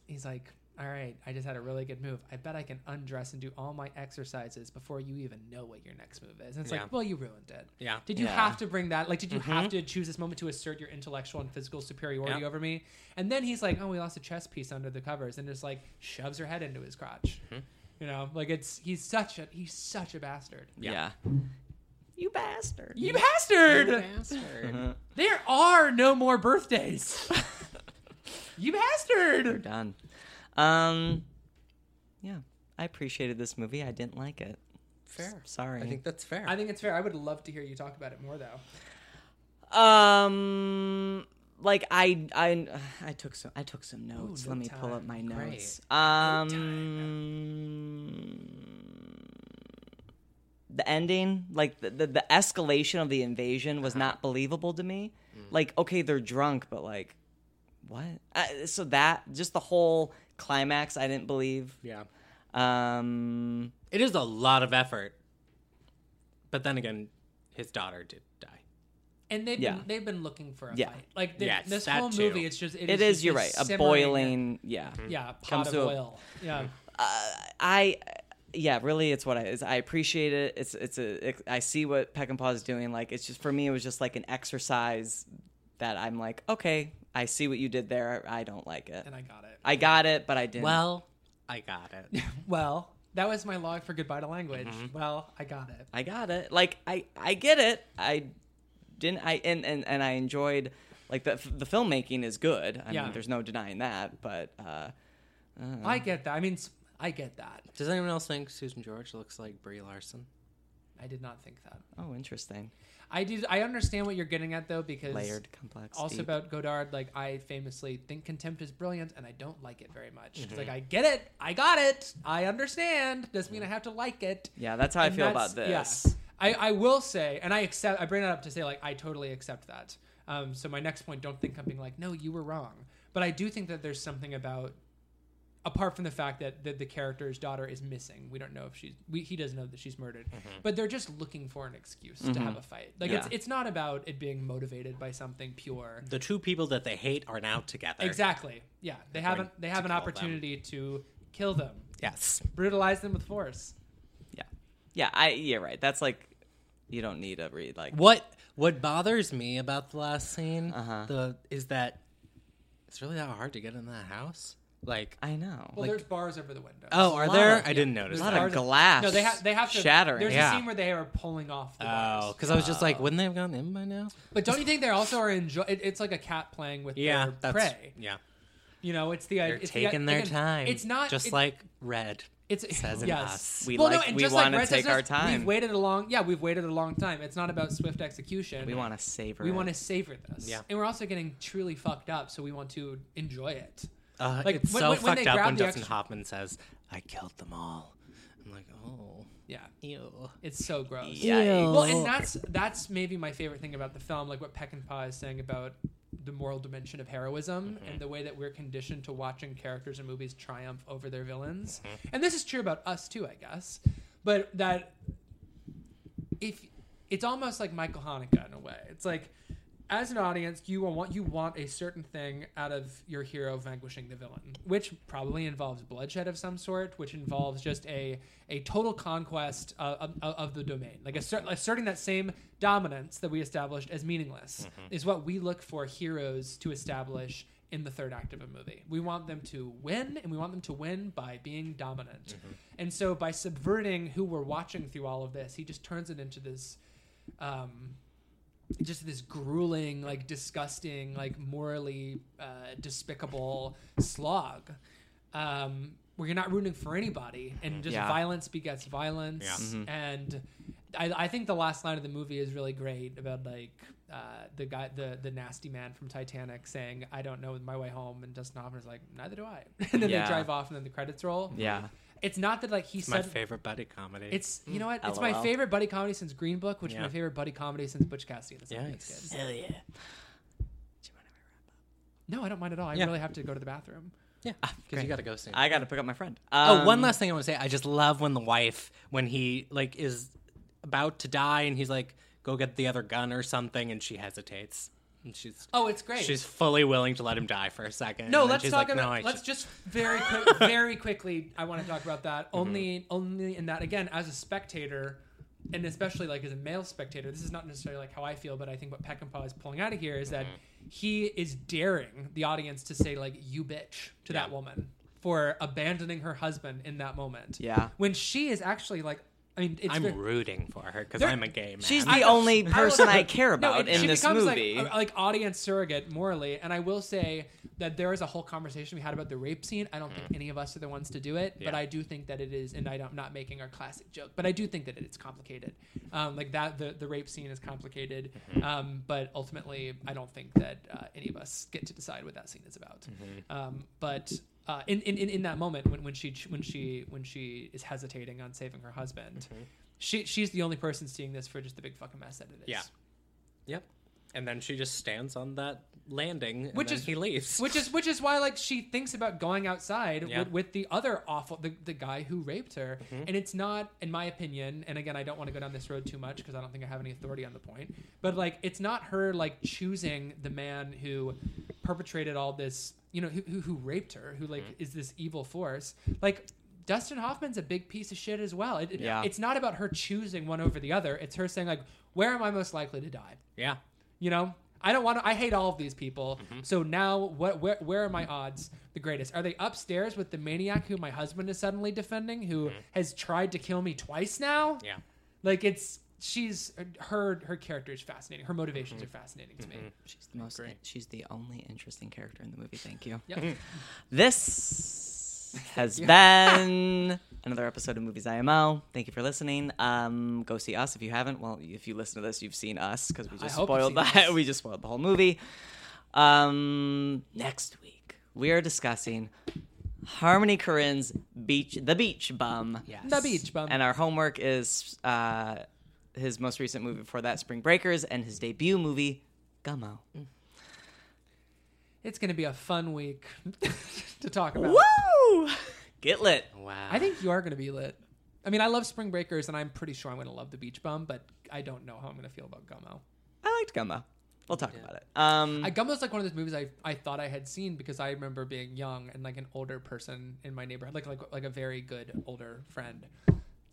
he's like. All right, I just had a really good move. I bet I can undress and do all my exercises before you even know what your next move is. And it's Yeah. like, well, you ruined it. Yeah. Did you Yeah. have to bring that? Like, did you mm-hmm. have to choose this moment to assert your intellectual and physical superiority Yeah. over me? And then he's like, "Oh, we lost a chess piece under the covers," and just like shoves her head into his crotch. Mm-hmm. You know, like it's he's such a he's such a bastard. Yeah. You bastard. You bastard! You bastard. Mm-hmm. There are no more birthdays. you bastard! We're done. Um. Yeah, I appreciated this movie. I didn't like it. Fair. Sorry. I think that's fair. I think it's fair. I would love to hear you talk about it more, though. Um, like I I I took some I took some notes. Ooh, Let note me pull up time. my Great. notes. Um, the ending, like the, the the escalation of the invasion, was not believable to me. Like, okay, they're drunk, but like, what? Uh, so that just the whole climax, I didn't believe. yeah. Um, It is a lot of effort. But then again, his daughter did die. And they've Yeah. been they've been looking for a Yeah. fight. Like they, Yes, this that whole too. movie, it's just it is is. just You're right. A simmering- boiling. Yeah. yeah pot Comes of to a- oil. Yeah. I yeah, really, it's what I is. I appreciate it. It's it's a it, I see what Peck and Paw is doing. Like it's just for me, it was just like an exercise that I'm like, okay, I see what you did there. I don't like it. And I got it. I got it, but I didn't. Well, I got it. Well, that was my log for goodbye to language. Mm-hmm. Well, I got it. I got it. Like I I get it. I didn't. I and and, and I enjoyed like the the filmmaking is good. I Yeah. mean, there's no denying that. But uh, I get that. I mean, I get that. Does anyone else think Susan George looks like Brie Larson? I did not think that. oh, interesting. I did. I understand what you're getting at though, because Layered, complex. also deep. about Godard, like I famously think contempt is brilliant, and I don't like it very much. It's Mm-hmm. like I get it, I got it, I understand. Doesn't mean I have to like it. yeah, that's how I feel about this. yeah. I, I will say, and I accept. I bring that up to say, like, I totally accept that. Um, so my next point, don't think I'm being like, no, you were wrong. But I do think that there's something about, apart from the fact that the, the character's daughter is missing. We don't know if she's. We, he doesn't know that she's murdered. But they're just looking for an excuse to have a fight. Like it's Mm-hmm. Yeah. it's not about it being motivated by something pure. The two people that they hate are now together. Exactly. Yeah. They have an, going they have an kill them. opportunity to kill them, Yes. brutalize them with force. Yeah, yeah. I you're right. That's like you don't need a read like What what bothers me about the last scene Uh-huh. the is that it's really that hard to get in that house. Like I know. Well, there's bars over the window. oh, are there? of- I didn't notice a lot that. of glass. No, they have they have to shattering. There's Yeah. a scene where they are pulling off the Oh, because I was just like, wouldn't they have gotten in by now? But don't you think they also are enjoy? It, it's like a cat playing with Yeah, their that's prey. yeah. You know, it's the They're it's the- taking their again, time. It's not just it- like Red. it's says in yes. us. We well, no, like- and we just like wanna Red says take our time. We've waited a long yeah, we've waited a long time. It's not about swift execution. we want to savor. we want to savor this. Yeah. and we're also getting truly fucked up, so we want to enjoy it. Uh, Like, it's when- so when- when fucked up when Dustin extra- Hoffman says, "I killed them all." I'm like, oh. Yeah, Ew. it's so gross. Yeah. Well, and that's that's maybe my favorite thing about the film, like what Peckinpah is saying about the moral dimension of heroism and the way that we're conditioned to watching characters in movies triumph over their villains. And this is true about us too, I guess. But that if it's almost like Michael Haneke in a way. It's like as an audience, you will want you want a certain thing out of your hero vanquishing the villain, which probably involves bloodshed of some sort, which involves just a a total conquest of, of, of the domain, like assert, asserting that same dominance that we established as meaningless is what we look for heroes to establish in the third act of a movie. We want them to win, and we want them to win by being dominant. And so, by subverting who we're watching through all of this, he just turns it into this. Um, just this grueling, like disgusting, like morally uh, despicable slog, um, where you're not rooting for anybody, and just Yeah. violence begets violence. Yeah. Mhm. And I, I think the last line of the movie is really great about like uh, the guy, the the nasty man from Titanic, saying, "I don't know my way home," and Dustin Hoffman's like, "Neither do I." and then Yeah. they drive off, and then the credits roll. Yeah. It's not that like he It's my favorite buddy comedy. it's you know what? It's my LOL. favorite buddy comedy since Green Book, which is Yeah. my favorite buddy comedy since Butch Cassidy and the Yeah, Sundance it's- Kids. Hell yeah. No, I don't mind at all. I Yeah. really have to go to the bathroom. yeah, because great. you got to go soon. I got to pick up my friend. oh, one Um, last thing I want to say. I just love when the wife, when he like is about to die, and he's like, "Go get the other gun or something," and she hesitates, and she's Oh, it's great. she's fully willing to let him die for a second. no, and then let's she's talk like, about. "No, I let's should-" just very quick, very quickly. I want to talk about that Mm-hmm. only, only in that again as a spectator, and especially like as a male spectator. This is not necessarily like how I feel, but I think what Peckinpah is pulling out of here is that Mm-hmm. he is daring the audience to say like "you bitch" to that woman for abandoning her husband in that moment. Yeah. when she is actually like, I mean, it's I'm very- rooting for her because I'm a gay man. She's the I- only person will- I, care No, about it- in she this becomes movie. Like, a- like audience surrogate morally, and I will say that there is a whole conversation we had about the rape scene. I don't think any of us are the ones to do it, but Mm. I do think that it is, and I don't, I'm not making our classic joke, but I do think that it's complicated. Um, like that, the the rape scene is complicated, Mm-hmm. um, but ultimately, I don't think that uh, any of us get to decide what that scene is about. Mm-hmm. Um, but. Uh, in, in, in in that moment when, when she when she when she is hesitating on saving her husband, Mm-hmm. she she's the only person seeing this for just the big fucking mess that it is. Yeah. Yep. And then she just stands on that landing, and Which then is- he leaves. which is which is why like she thinks about going outside Yeah. with, with the other awful the, the guy who raped her Mm-hmm. and it's not in my opinion and again i don't want to go down this road too much because i don't think i have any authority on the point but like it's not her like choosing the man who perpetrated all this you know who, who, who raped her who like Mm-hmm. is this evil force like Dustin Hoffman's a big piece of shit as well. It, Yeah. It's not about her choosing one over the other. It's her saying like, "Where am I most likely to die?" yeah. You know, I don't want to. I hate all of these people. Mm-hmm. So now, what? Where, where are my odds the greatest? Are they upstairs with the maniac who my husband is suddenly defending, who has tried to kill me twice now? Yeah. Like it's she's her her character is fascinating. Her motivations Mm-hmm. are fascinating to me. She's the most. Great. She's the only interesting character in the movie. Thank you. Yep. This has been another episode of Movies IMO. Thank you for listening. Um, go see us if you haven't. Well, if you listen to this, you've seen us because we just hope spoiled that. we just spoiled the whole movie. Um, next week we are discussing Harmony Korine's Beach, The Beach Bum. Yes. The beach bum. And our homework is uh, his most recent movie before that, Spring Breakers, and his debut movie, Gummo. it's gonna be a fun week to talk about. Woo! Get lit. Wow. I think you are gonna be lit. I mean, I love Spring Breakers, and I'm pretty sure I'm gonna love the Beach Bum, but I don't know how I'm gonna feel about Gummo. I liked Gummo. We'll talk about it. Um, I Gummo's like one of those movies I, I thought I had seen because I remember being young and like an older person in my neighborhood, like like like a very good older friend,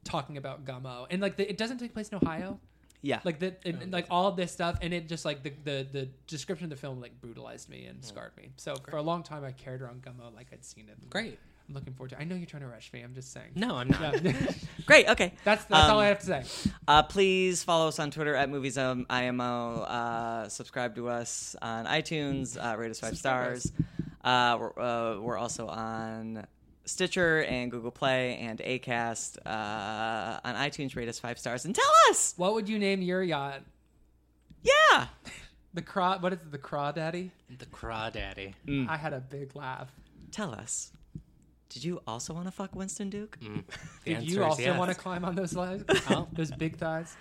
talking about Gummo, and like the, it doesn't take place in Ohio, yeah. like the it, like all this stuff, and it just like the, the the description of the film like brutalized me and scarred me. So for a long time I carried around Gummo like I'd seen it. Great. I'm looking forward to. I know you're trying to rush me. I'm just saying. No, I'm not. Yeah. Great. Okay. that's that's all Um, I have to say. Uh, please follow us on Twitter at Movies um, IMO. Uh, subscribe to us on iTunes. Uh, rate us five stars. Uh, we're, uh, we're also on Stitcher and Google Play and Acast. Uh, on iTunes, rate us five stars and tell us. What would you name your yacht? Yeah. The craw. What is it? The crawdaddy? the crawdaddy. I had a big laugh. Tell us. Did you also want to fuck Winston Duke? The Did you also yes. want to climb on those legs? those big thighs?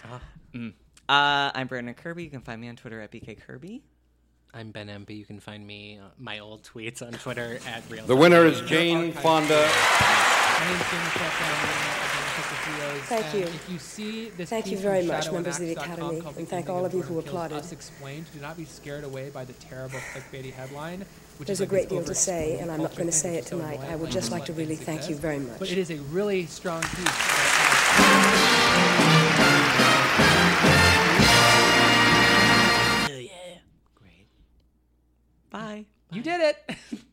Uh, I'm Brandon Kirby. You can find me on Twitter at BK Kirby. I'm Ben Empey. You can find me uh, my old tweets on Twitter at real. The winner is Jane Fonda. My name's Jamie Shepherd. I'm the owner of the Sister Trios. Thank you. If you see this Thank you very much, members of the and Axe dot com Academy, and thank King all of of you who Kills applauded. Us Explained. Do not be scared away by the terrible clickbaity headline. Which There's is a like great deal to say, and I'm not going to say it which so tonight. I would just just like to really thank you very much. But it is a really strong piece. You did it.